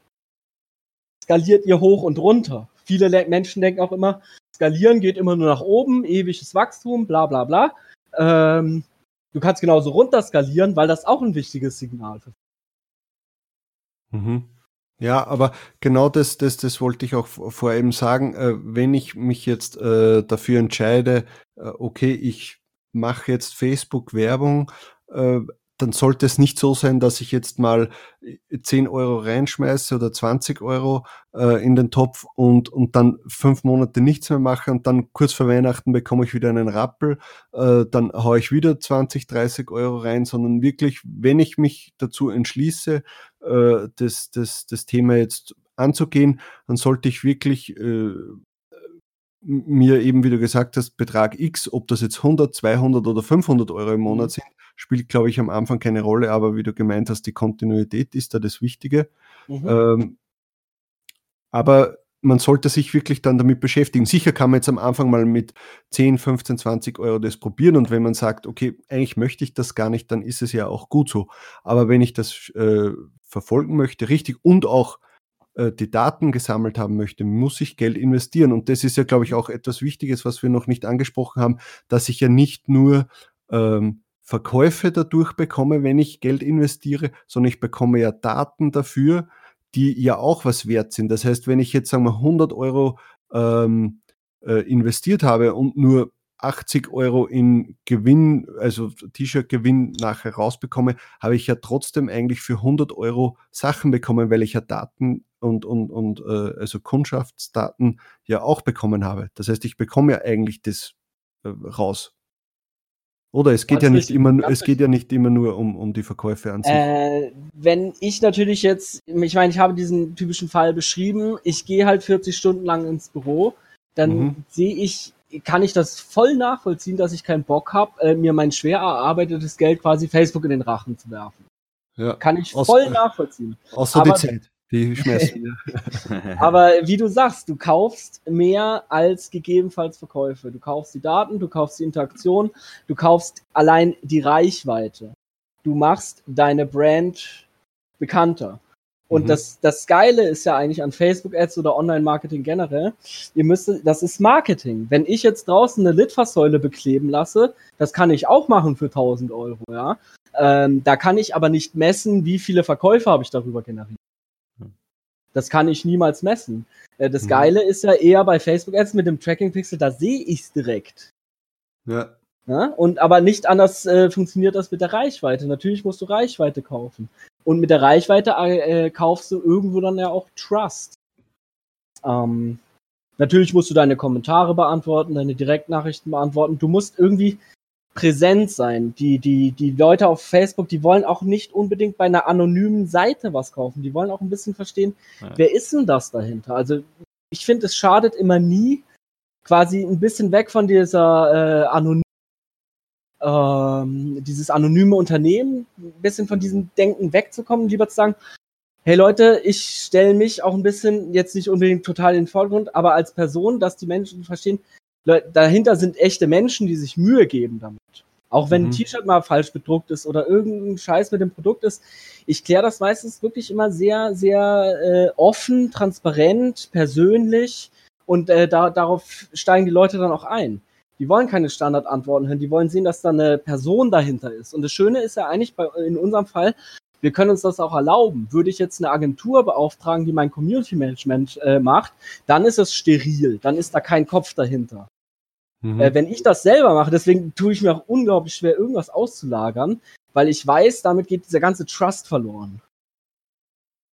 skaliert ihr hoch und runter. Viele Menschen denken auch immer, skalieren geht immer nur nach oben, ewiges Wachstum, bla bla bla. Ähm, du kannst genauso runter skalieren, weil das auch ein wichtiges Signal für. Mhm. Ja, aber genau das, das, das wollte ich auch vor eben sagen. Äh, wenn ich mich jetzt äh, dafür entscheide, äh, okay, ich mache jetzt Facebook-Werbung, äh, dann sollte es nicht so sein, dass ich jetzt mal 10 äh, Euro reinschmeiße oder 20 Euro äh, in den Topf und, und dann fünf Monate nichts mehr mache und dann kurz vor Weihnachten bekomme ich wieder einen Rappel, äh, dann haue ich wieder 20, 30 Euro rein, sondern wirklich, wenn ich mich dazu entschließe, äh, das, das, das Thema jetzt anzugehen, dann sollte ich wirklich äh, mir eben, wie du gesagt hast, Betrag X, ob das jetzt 100, 200 oder 500 Euro im Monat mhm. sind, spielt, glaube ich, am Anfang keine Rolle, aber wie du gemeint hast, die Kontinuität ist da das Wichtige. Mhm. Ähm, aber man sollte sich wirklich dann damit beschäftigen. Sicher kann man jetzt am Anfang mal mit 10, 15, 20 Euro das probieren und wenn man sagt, okay, eigentlich möchte ich das gar nicht, dann ist es ja auch gut so. Aber wenn ich das äh, verfolgen möchte, richtig und auch äh, die Daten gesammelt haben möchte, muss ich Geld investieren. Und das ist ja, glaube ich, auch etwas Wichtiges, was wir noch nicht angesprochen haben, dass ich ja nicht nur ähm, Verkäufe dadurch bekomme, wenn ich Geld investiere, sondern ich bekomme ja Daten dafür, die ja auch was wert sind. Das heißt, wenn ich jetzt sagen wir 100 Euro ähm, äh, investiert habe und nur 80 Euro in Gewinn, also T-Shirt-Gewinn nachher rausbekomme, habe ich ja trotzdem eigentlich für 100 Euro Sachen bekommen, weil ich ja Daten und, und, und äh, also Kundschaftsdaten ja auch bekommen habe. Das heißt, ich bekomme ja eigentlich das äh, raus. Oder es geht ja nicht immer, es geht ja nicht immer nur um, um die Verkäufe an sich. Äh, wenn ich natürlich jetzt, ich meine, ich habe diesen typischen Fall beschrieben, ich gehe halt 40 Stunden lang ins Büro, dann mhm. sehe ich, kann ich das voll nachvollziehen, dass ich keinen Bock habe, äh, mir mein schwer erarbeitetes Geld quasi Facebook in den Rachen zu werfen. Ja. Kann ich voll aus, nachvollziehen. Außer die Zeit. Die schmeißt Aber wie du sagst, du kaufst mehr als gegebenenfalls Verkäufe. Du kaufst die Daten, du kaufst die Interaktion, du kaufst allein die Reichweite. Du machst deine Brand bekannter. Und mhm. das, das Geile ist ja eigentlich an Facebook-Ads oder Online-Marketing generell, ihr müsst, das ist Marketing. Wenn ich jetzt draußen eine Litfaßsäule bekleben lasse, das kann ich auch machen für 1000 Euro, ja. Ähm, da kann ich aber nicht messen, wie viele Verkäufe habe ich darüber generiert. Das kann ich niemals messen. Äh, das mhm. Geile ist ja eher bei Facebook Ads mit dem Tracking Pixel, da sehe ich es direkt. Ja. ja. Und aber nicht anders äh, funktioniert das mit der Reichweite. Natürlich musst du Reichweite kaufen. Und mit der Reichweite äh, kaufst du irgendwo dann ja auch Trust. Ähm, natürlich musst du deine Kommentare beantworten, deine Direktnachrichten beantworten. Du musst irgendwie präsent sein. Die, die, die Leute auf Facebook, die wollen auch nicht unbedingt bei einer anonymen Seite was kaufen. Die wollen auch ein bisschen verstehen, ja. wer ist denn das dahinter? Also ich finde, es schadet immer nie, quasi ein bisschen weg von dieser äh, anonym ähm, dieses anonyme Unternehmen, ein bisschen von diesem Denken wegzukommen, lieber zu sagen, hey Leute, ich stelle mich auch ein bisschen, jetzt nicht unbedingt total in den Vordergrund, aber als Person, dass die Menschen verstehen, dahinter sind echte Menschen, die sich Mühe geben damit. Auch wenn mhm. ein T-Shirt mal falsch bedruckt ist oder irgendein Scheiß mit dem Produkt ist. Ich kläre das meistens wirklich immer sehr, sehr äh, offen, transparent, persönlich und äh, da, darauf steigen die Leute dann auch ein. Die wollen keine Standardantworten hören, die wollen sehen, dass da eine Person dahinter ist. Und das Schöne ist ja eigentlich bei, in unserem Fall, wir können uns das auch erlauben. Würde ich jetzt eine Agentur beauftragen, die mein Community Management äh, macht, dann ist es steril, dann ist da kein Kopf dahinter. Mhm. Äh, wenn ich das selber mache, deswegen tue ich mir auch unglaublich schwer, irgendwas auszulagern, weil ich weiß, damit geht dieser ganze Trust verloren.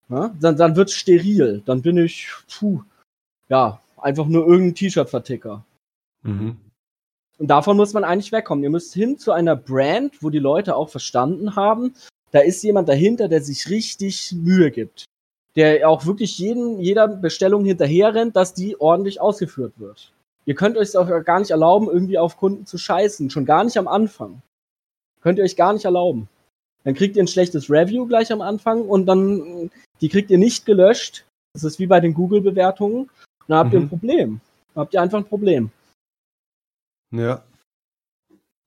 Ja? Dann, dann wird es steril. Dann bin ich, puh, ja, einfach nur irgendein T-Shirt-Verticker. Mhm. Und davon muss man eigentlich wegkommen. Ihr müsst hin zu einer Brand, wo die Leute auch verstanden haben, da ist jemand dahinter, der sich richtig Mühe gibt. Der auch wirklich jeden, jeder Bestellung hinterher rennt, dass die ordentlich ausgeführt wird. Ihr könnt euch auch gar nicht erlauben, irgendwie auf Kunden zu scheißen. Schon gar nicht am Anfang. Könnt ihr euch gar nicht erlauben. Dann kriegt ihr ein schlechtes Review gleich am Anfang und dann, die kriegt ihr nicht gelöscht. Das ist wie bei den Google-Bewertungen. Dann habt mhm. ihr ein mhm. Problem. Dann habt ihr einfach ein Problem. Ja.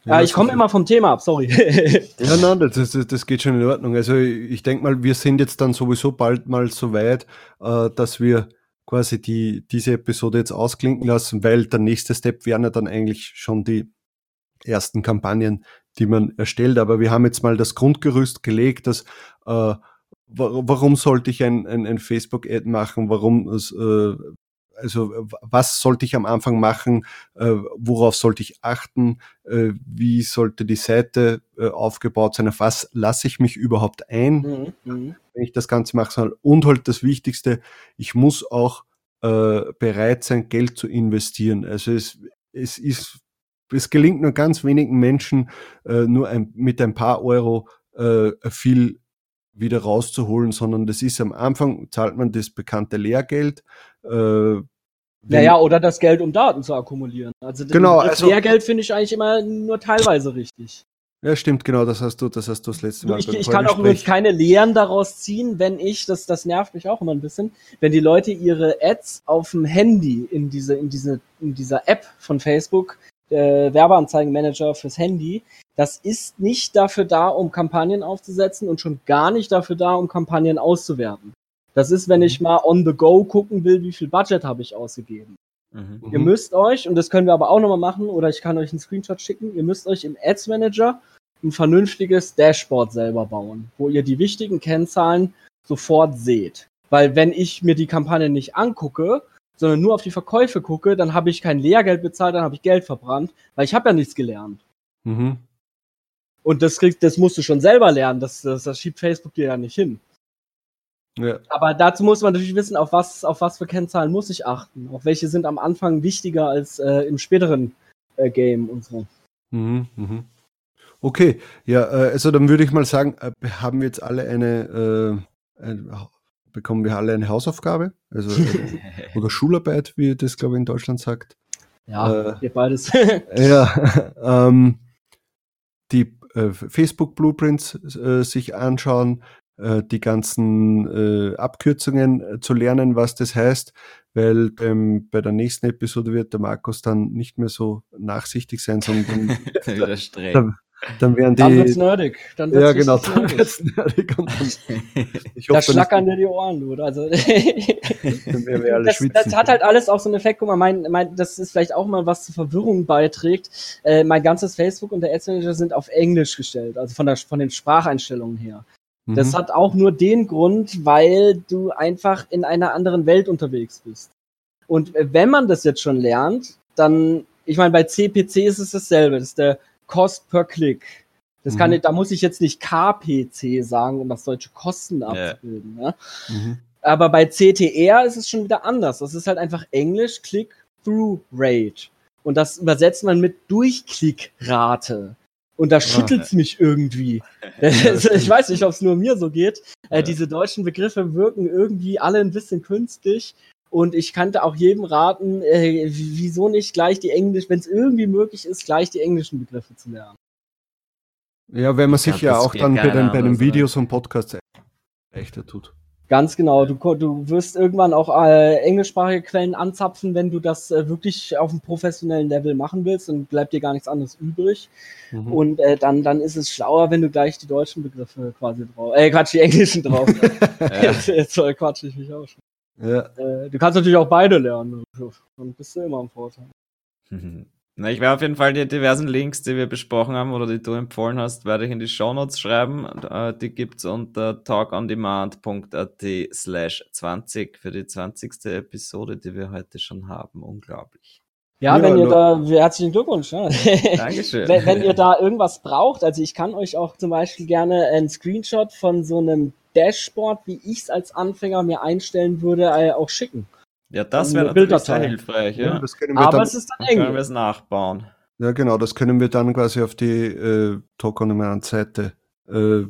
Ja, ich komme immer vom Thema ab, sorry. ja, nein, das, das, das geht schon in Ordnung. Also ich denke mal, wir sind jetzt dann sowieso bald mal so weit, äh, dass wir quasi die, diese Episode jetzt ausklinken lassen, weil der nächste Step wären ja dann eigentlich schon die ersten Kampagnen, die man erstellt. Aber wir haben jetzt mal das Grundgerüst gelegt, dass äh, warum sollte ich ein, ein, ein Facebook-Ad machen? Warum äh, also was sollte ich am Anfang machen, äh, worauf sollte ich achten, äh, wie sollte die Seite äh, aufgebaut sein, auf was lasse ich mich überhaupt ein, mhm, mhm. wenn ich das Ganze machen soll. Und halt das Wichtigste, ich muss auch äh, bereit sein, Geld zu investieren. Also es, es ist, es gelingt nur ganz wenigen Menschen, äh, nur ein, mit ein paar Euro äh, viel wieder rauszuholen, sondern das ist am Anfang, zahlt man das bekannte Lehrgeld. Äh, naja, oder das Geld, um Daten zu akkumulieren. Also genau, das also, Lehrgeld finde ich eigentlich immer nur teilweise richtig. Ja, stimmt, genau, das hast du, das hast du das letzte Mal. Ich, ich kann auch nur keine Lehren daraus ziehen, wenn ich, das, das nervt mich auch immer ein bisschen, wenn die Leute ihre Ads auf dem Handy in diese, in diese, in dieser App von Facebook, äh, Werbeanzeigenmanager fürs Handy, das ist nicht dafür da, um Kampagnen aufzusetzen und schon gar nicht dafür da, um Kampagnen auszuwerten. Das ist, wenn ich mhm. mal on the go gucken will, wie viel Budget habe ich ausgegeben. Mhm. Ihr müsst euch, und das können wir aber auch nochmal machen, oder ich kann euch einen Screenshot schicken, ihr müsst euch im Ads Manager ein vernünftiges Dashboard selber bauen, wo ihr die wichtigen Kennzahlen sofort seht. Weil wenn ich mir die Kampagne nicht angucke, sondern nur auf die Verkäufe gucke, dann habe ich kein Lehrgeld bezahlt, dann habe ich Geld verbrannt, weil ich habe ja nichts gelernt. Mhm. Und das kriegst, das musst du schon selber lernen, das, das, das schiebt Facebook dir ja nicht hin. Ja. Aber dazu muss man natürlich wissen, auf was, auf was für Kennzahlen muss ich achten. Auf welche sind am Anfang wichtiger als äh, im späteren äh, Game und so. Mhm, mhm. Okay, ja, äh, also dann würde ich mal sagen, äh, haben wir jetzt alle eine, äh, eine bekommen wir alle eine Hausaufgabe, also oder Schularbeit, wie das glaube ich in Deutschland sagt. Ja, äh, beides. ja, ähm, die äh, Facebook Blueprints äh, sich anschauen, äh, die ganzen äh, Abkürzungen äh, zu lernen, was das heißt, weil beim, bei der nächsten Episode wird der Markus dann nicht mehr so nachsichtig sein, sondern wieder streng. Dann, dann werden die. Dann wird's nerdig. Dann wird's ja, genau, dann wird's nerdig. Und dann, ich hoffe, da schlackern dir die Ohren, du. Also, das, das hat halt alles auch so einen Effekt. Guck mal, mein, mein, das ist vielleicht auch mal was zur Verwirrung beiträgt. Äh, mein ganzes Facebook und der Ads Manager sind auf Englisch gestellt, also von, der, von den Spracheinstellungen her. Das mhm. hat auch nur den Grund, weil du einfach in einer anderen Welt unterwegs bist. Und wenn man das jetzt schon lernt, dann, ich meine, bei CPC ist es dasselbe. Das ist der Cost per Click. Das kann, mhm. da muss ich jetzt nicht KPC sagen, um das deutsche Kosten abzubilden. Ja. Mhm. Aber bei CTR ist es schon wieder anders. Das ist halt einfach Englisch Click-Through-Rate. Und das übersetzt man mit Durchklickrate. Und da ah. schüttelt es mich irgendwie. ich weiß nicht, ob es nur mir so geht. Äh, diese deutschen Begriffe wirken irgendwie alle ein bisschen künstlich. Und ich kannte auch jedem raten, äh, wieso nicht gleich die Englisch, wenn es irgendwie möglich ist, gleich die englischen Begriffe zu lernen. Ja, wenn man sich ja, ja auch dann bei den, bei den Videos und Podcasts leichter tut. Ganz genau. Du, du wirst irgendwann auch äh, englischsprachige Quellen anzapfen, wenn du das äh, wirklich auf einem professionellen Level machen willst, dann bleibt dir gar nichts anderes übrig. Mhm. Und äh, dann, dann ist es schlauer, wenn du gleich die deutschen Begriffe quasi drauf, äh, Quatsch, die englischen drauf. jetzt, jetzt äh, quatsch ich mich auch schon. Ja. Äh, du kannst natürlich auch beide lernen. Dann bist du immer am Vorteil. Na, ich werde auf jeden Fall die diversen Links, die wir besprochen haben oder die du empfohlen hast, werde ich in die Shownotes schreiben. Äh, die gibt es unter talkondemand.at slash 20 für die 20. Episode, die wir heute schon haben. Unglaublich. Ja, ja wenn ihr da, herzlichen Glückwunsch. Ja. Dankeschön. wenn, wenn ihr da irgendwas braucht, also ich kann euch auch zum Beispiel gerne einen Screenshot von so einem Dashboard, wie ich es als Anfänger mir einstellen würde, äh, auch schicken. Ja, das wäre natürlich sehr hilfreich. Ja. ja Aber dann, es ist dann eng. Können wir es nachbauen. Ja, genau, das können wir dann quasi auf die äh, Talk-on-Demand-Seite äh,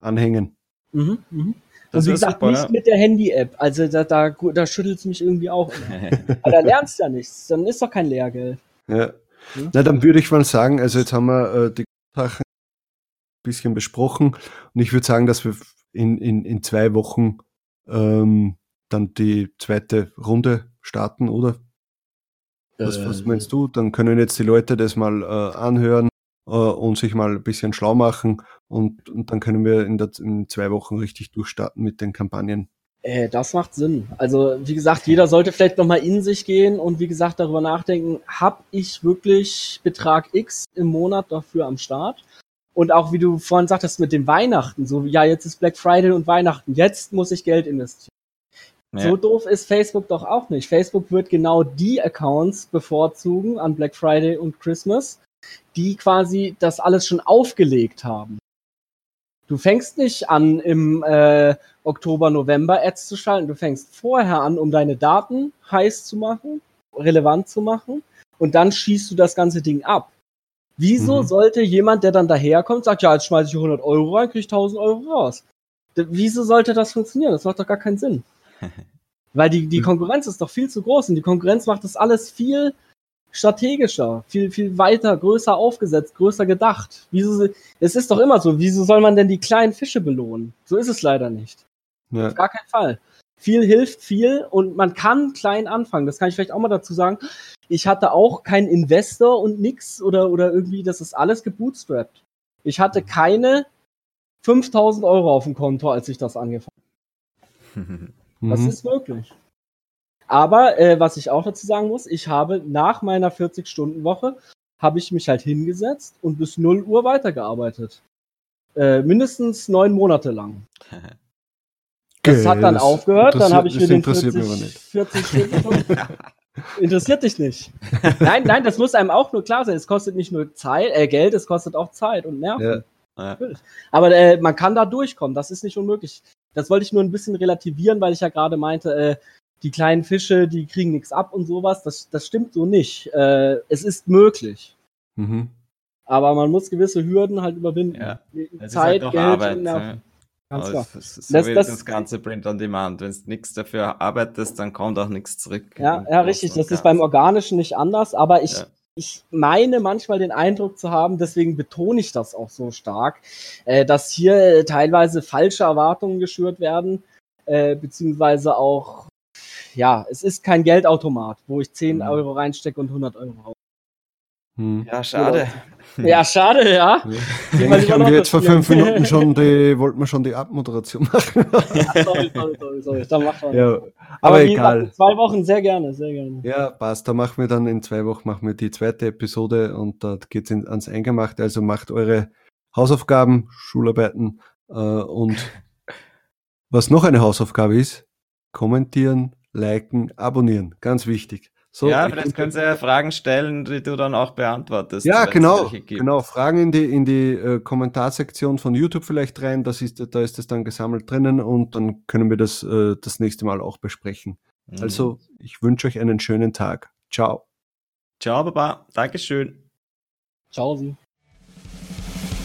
anhängen. Mhm, mhm. Das Und wie gesagt, super, nicht ja. mit der Handy-App. Also da, da, da schüttelt es mich irgendwie auch. Aber da lernst du ja nichts. Dann ist doch kein Lehrgeld. Ja. Hm? Na, dann würde ich mal sagen, also jetzt haben wir äh, die Sachen ein bisschen besprochen und ich würde sagen, dass wir in, in, in zwei Wochen ähm, dann die zweite Runde starten, oder? Was, äh, was meinst du? Dann können jetzt die Leute das mal äh, anhören äh, und sich mal ein bisschen schlau machen und, und dann können wir in, der, in zwei Wochen richtig durchstarten mit den Kampagnen. Äh, das macht Sinn. Also wie gesagt, jeder sollte vielleicht nochmal in sich gehen und wie gesagt darüber nachdenken, habe ich wirklich Betrag X im Monat dafür am Start? Und auch wie du vorhin sagtest mit den Weihnachten, so ja, jetzt ist Black Friday und Weihnachten, jetzt muss ich Geld investieren. Ja. So doof ist Facebook doch auch nicht. Facebook wird genau die Accounts bevorzugen an Black Friday und Christmas, die quasi das alles schon aufgelegt haben. Du fängst nicht an, im äh, Oktober, November Ads zu schalten. Du fängst vorher an, um deine Daten heiß zu machen, relevant zu machen. Und dann schießt du das ganze Ding ab. Wieso mhm. sollte jemand, der dann daherkommt, sagt, ja, jetzt schmeiße ich 100 Euro rein, kriege ich 1000 Euro raus? Wieso sollte das funktionieren? Das macht doch gar keinen Sinn. Weil die, die hm. Konkurrenz ist doch viel zu groß und die Konkurrenz macht das alles viel strategischer, viel, viel weiter, größer aufgesetzt, größer gedacht. Wieso, es ist doch immer so, wieso soll man denn die kleinen Fische belohnen? So ist es leider nicht. Ja. Auf gar keinen Fall. Viel hilft viel und man kann klein anfangen. Das kann ich vielleicht auch mal dazu sagen. Ich hatte auch keinen Investor und nix oder, oder irgendwie, das ist alles gebootstrapped. Ich hatte keine 5000 Euro auf dem Konto, als ich das angefangen habe. Das mhm. ist möglich. Aber äh, was ich auch dazu sagen muss, ich habe nach meiner 40-Stunden-Woche habe ich mich halt hingesetzt und bis 0 Uhr weitergearbeitet. Äh, mindestens neun Monate lang. Das hat dann aufgehört, dann habe ich mir den 40, 40 Stunden. interessiert dich nicht. nein, nein, das muss einem auch nur klar sein. Es kostet nicht nur Zeit, äh, Geld, es kostet auch Zeit und Nerven. Ja. Aber äh, man kann da durchkommen, das ist nicht unmöglich. Das wollte ich nur ein bisschen relativieren, weil ich ja gerade meinte, äh, die kleinen Fische, die kriegen nichts ab und sowas. Das, das stimmt so nicht. Äh, es ist möglich. Mhm. Aber man muss gewisse Hürden halt überwinden. Ja. Zeit, halt Geld Arbeit, ja. Ganz klar. Das, so das, das, das, ganze Print on Demand. Wenn du nichts dafür arbeitest, dann kommt auch nichts zurück. Ja, ja richtig. Das ist beim Organischen nicht anders, aber ich, ja. Ich meine manchmal den Eindruck zu haben, deswegen betone ich das auch so stark, äh, dass hier teilweise falsche Erwartungen geschürt werden, äh, beziehungsweise auch, ja, es ist kein Geldautomat, wo ich 10 mhm. Euro reinstecke und 100 Euro raus. Hm. Ja, schade. Ja, schade, ja. ja. Eigentlich haben wir jetzt vor fünf Minuten schon die, wollten wir schon die Abmoderation machen. ja, sorry, sorry, sorry, sorry. Dann machen wir. Ja, aber, aber egal. In zwei Wochen sehr gerne, sehr gerne. Ja, passt. Da machen wir dann in zwei Wochen machen wir die zweite Episode und da geht's in, ans Eingemachte. Also macht eure Hausaufgaben, Schularbeiten äh, und was noch eine Hausaufgabe ist, kommentieren, liken, abonnieren. Ganz wichtig. So, ja, vielleicht können Sie ja Fragen stellen, die du dann auch beantwortest. Ja, genau, genau. Fragen in die, in die äh, Kommentarsektion von YouTube vielleicht rein. Das ist, da ist das dann gesammelt drinnen und dann können wir das äh, das nächste Mal auch besprechen. Mhm. Also, ich wünsche euch einen schönen Tag. Ciao. Ciao, Baba. Dankeschön. Ciao, Sie.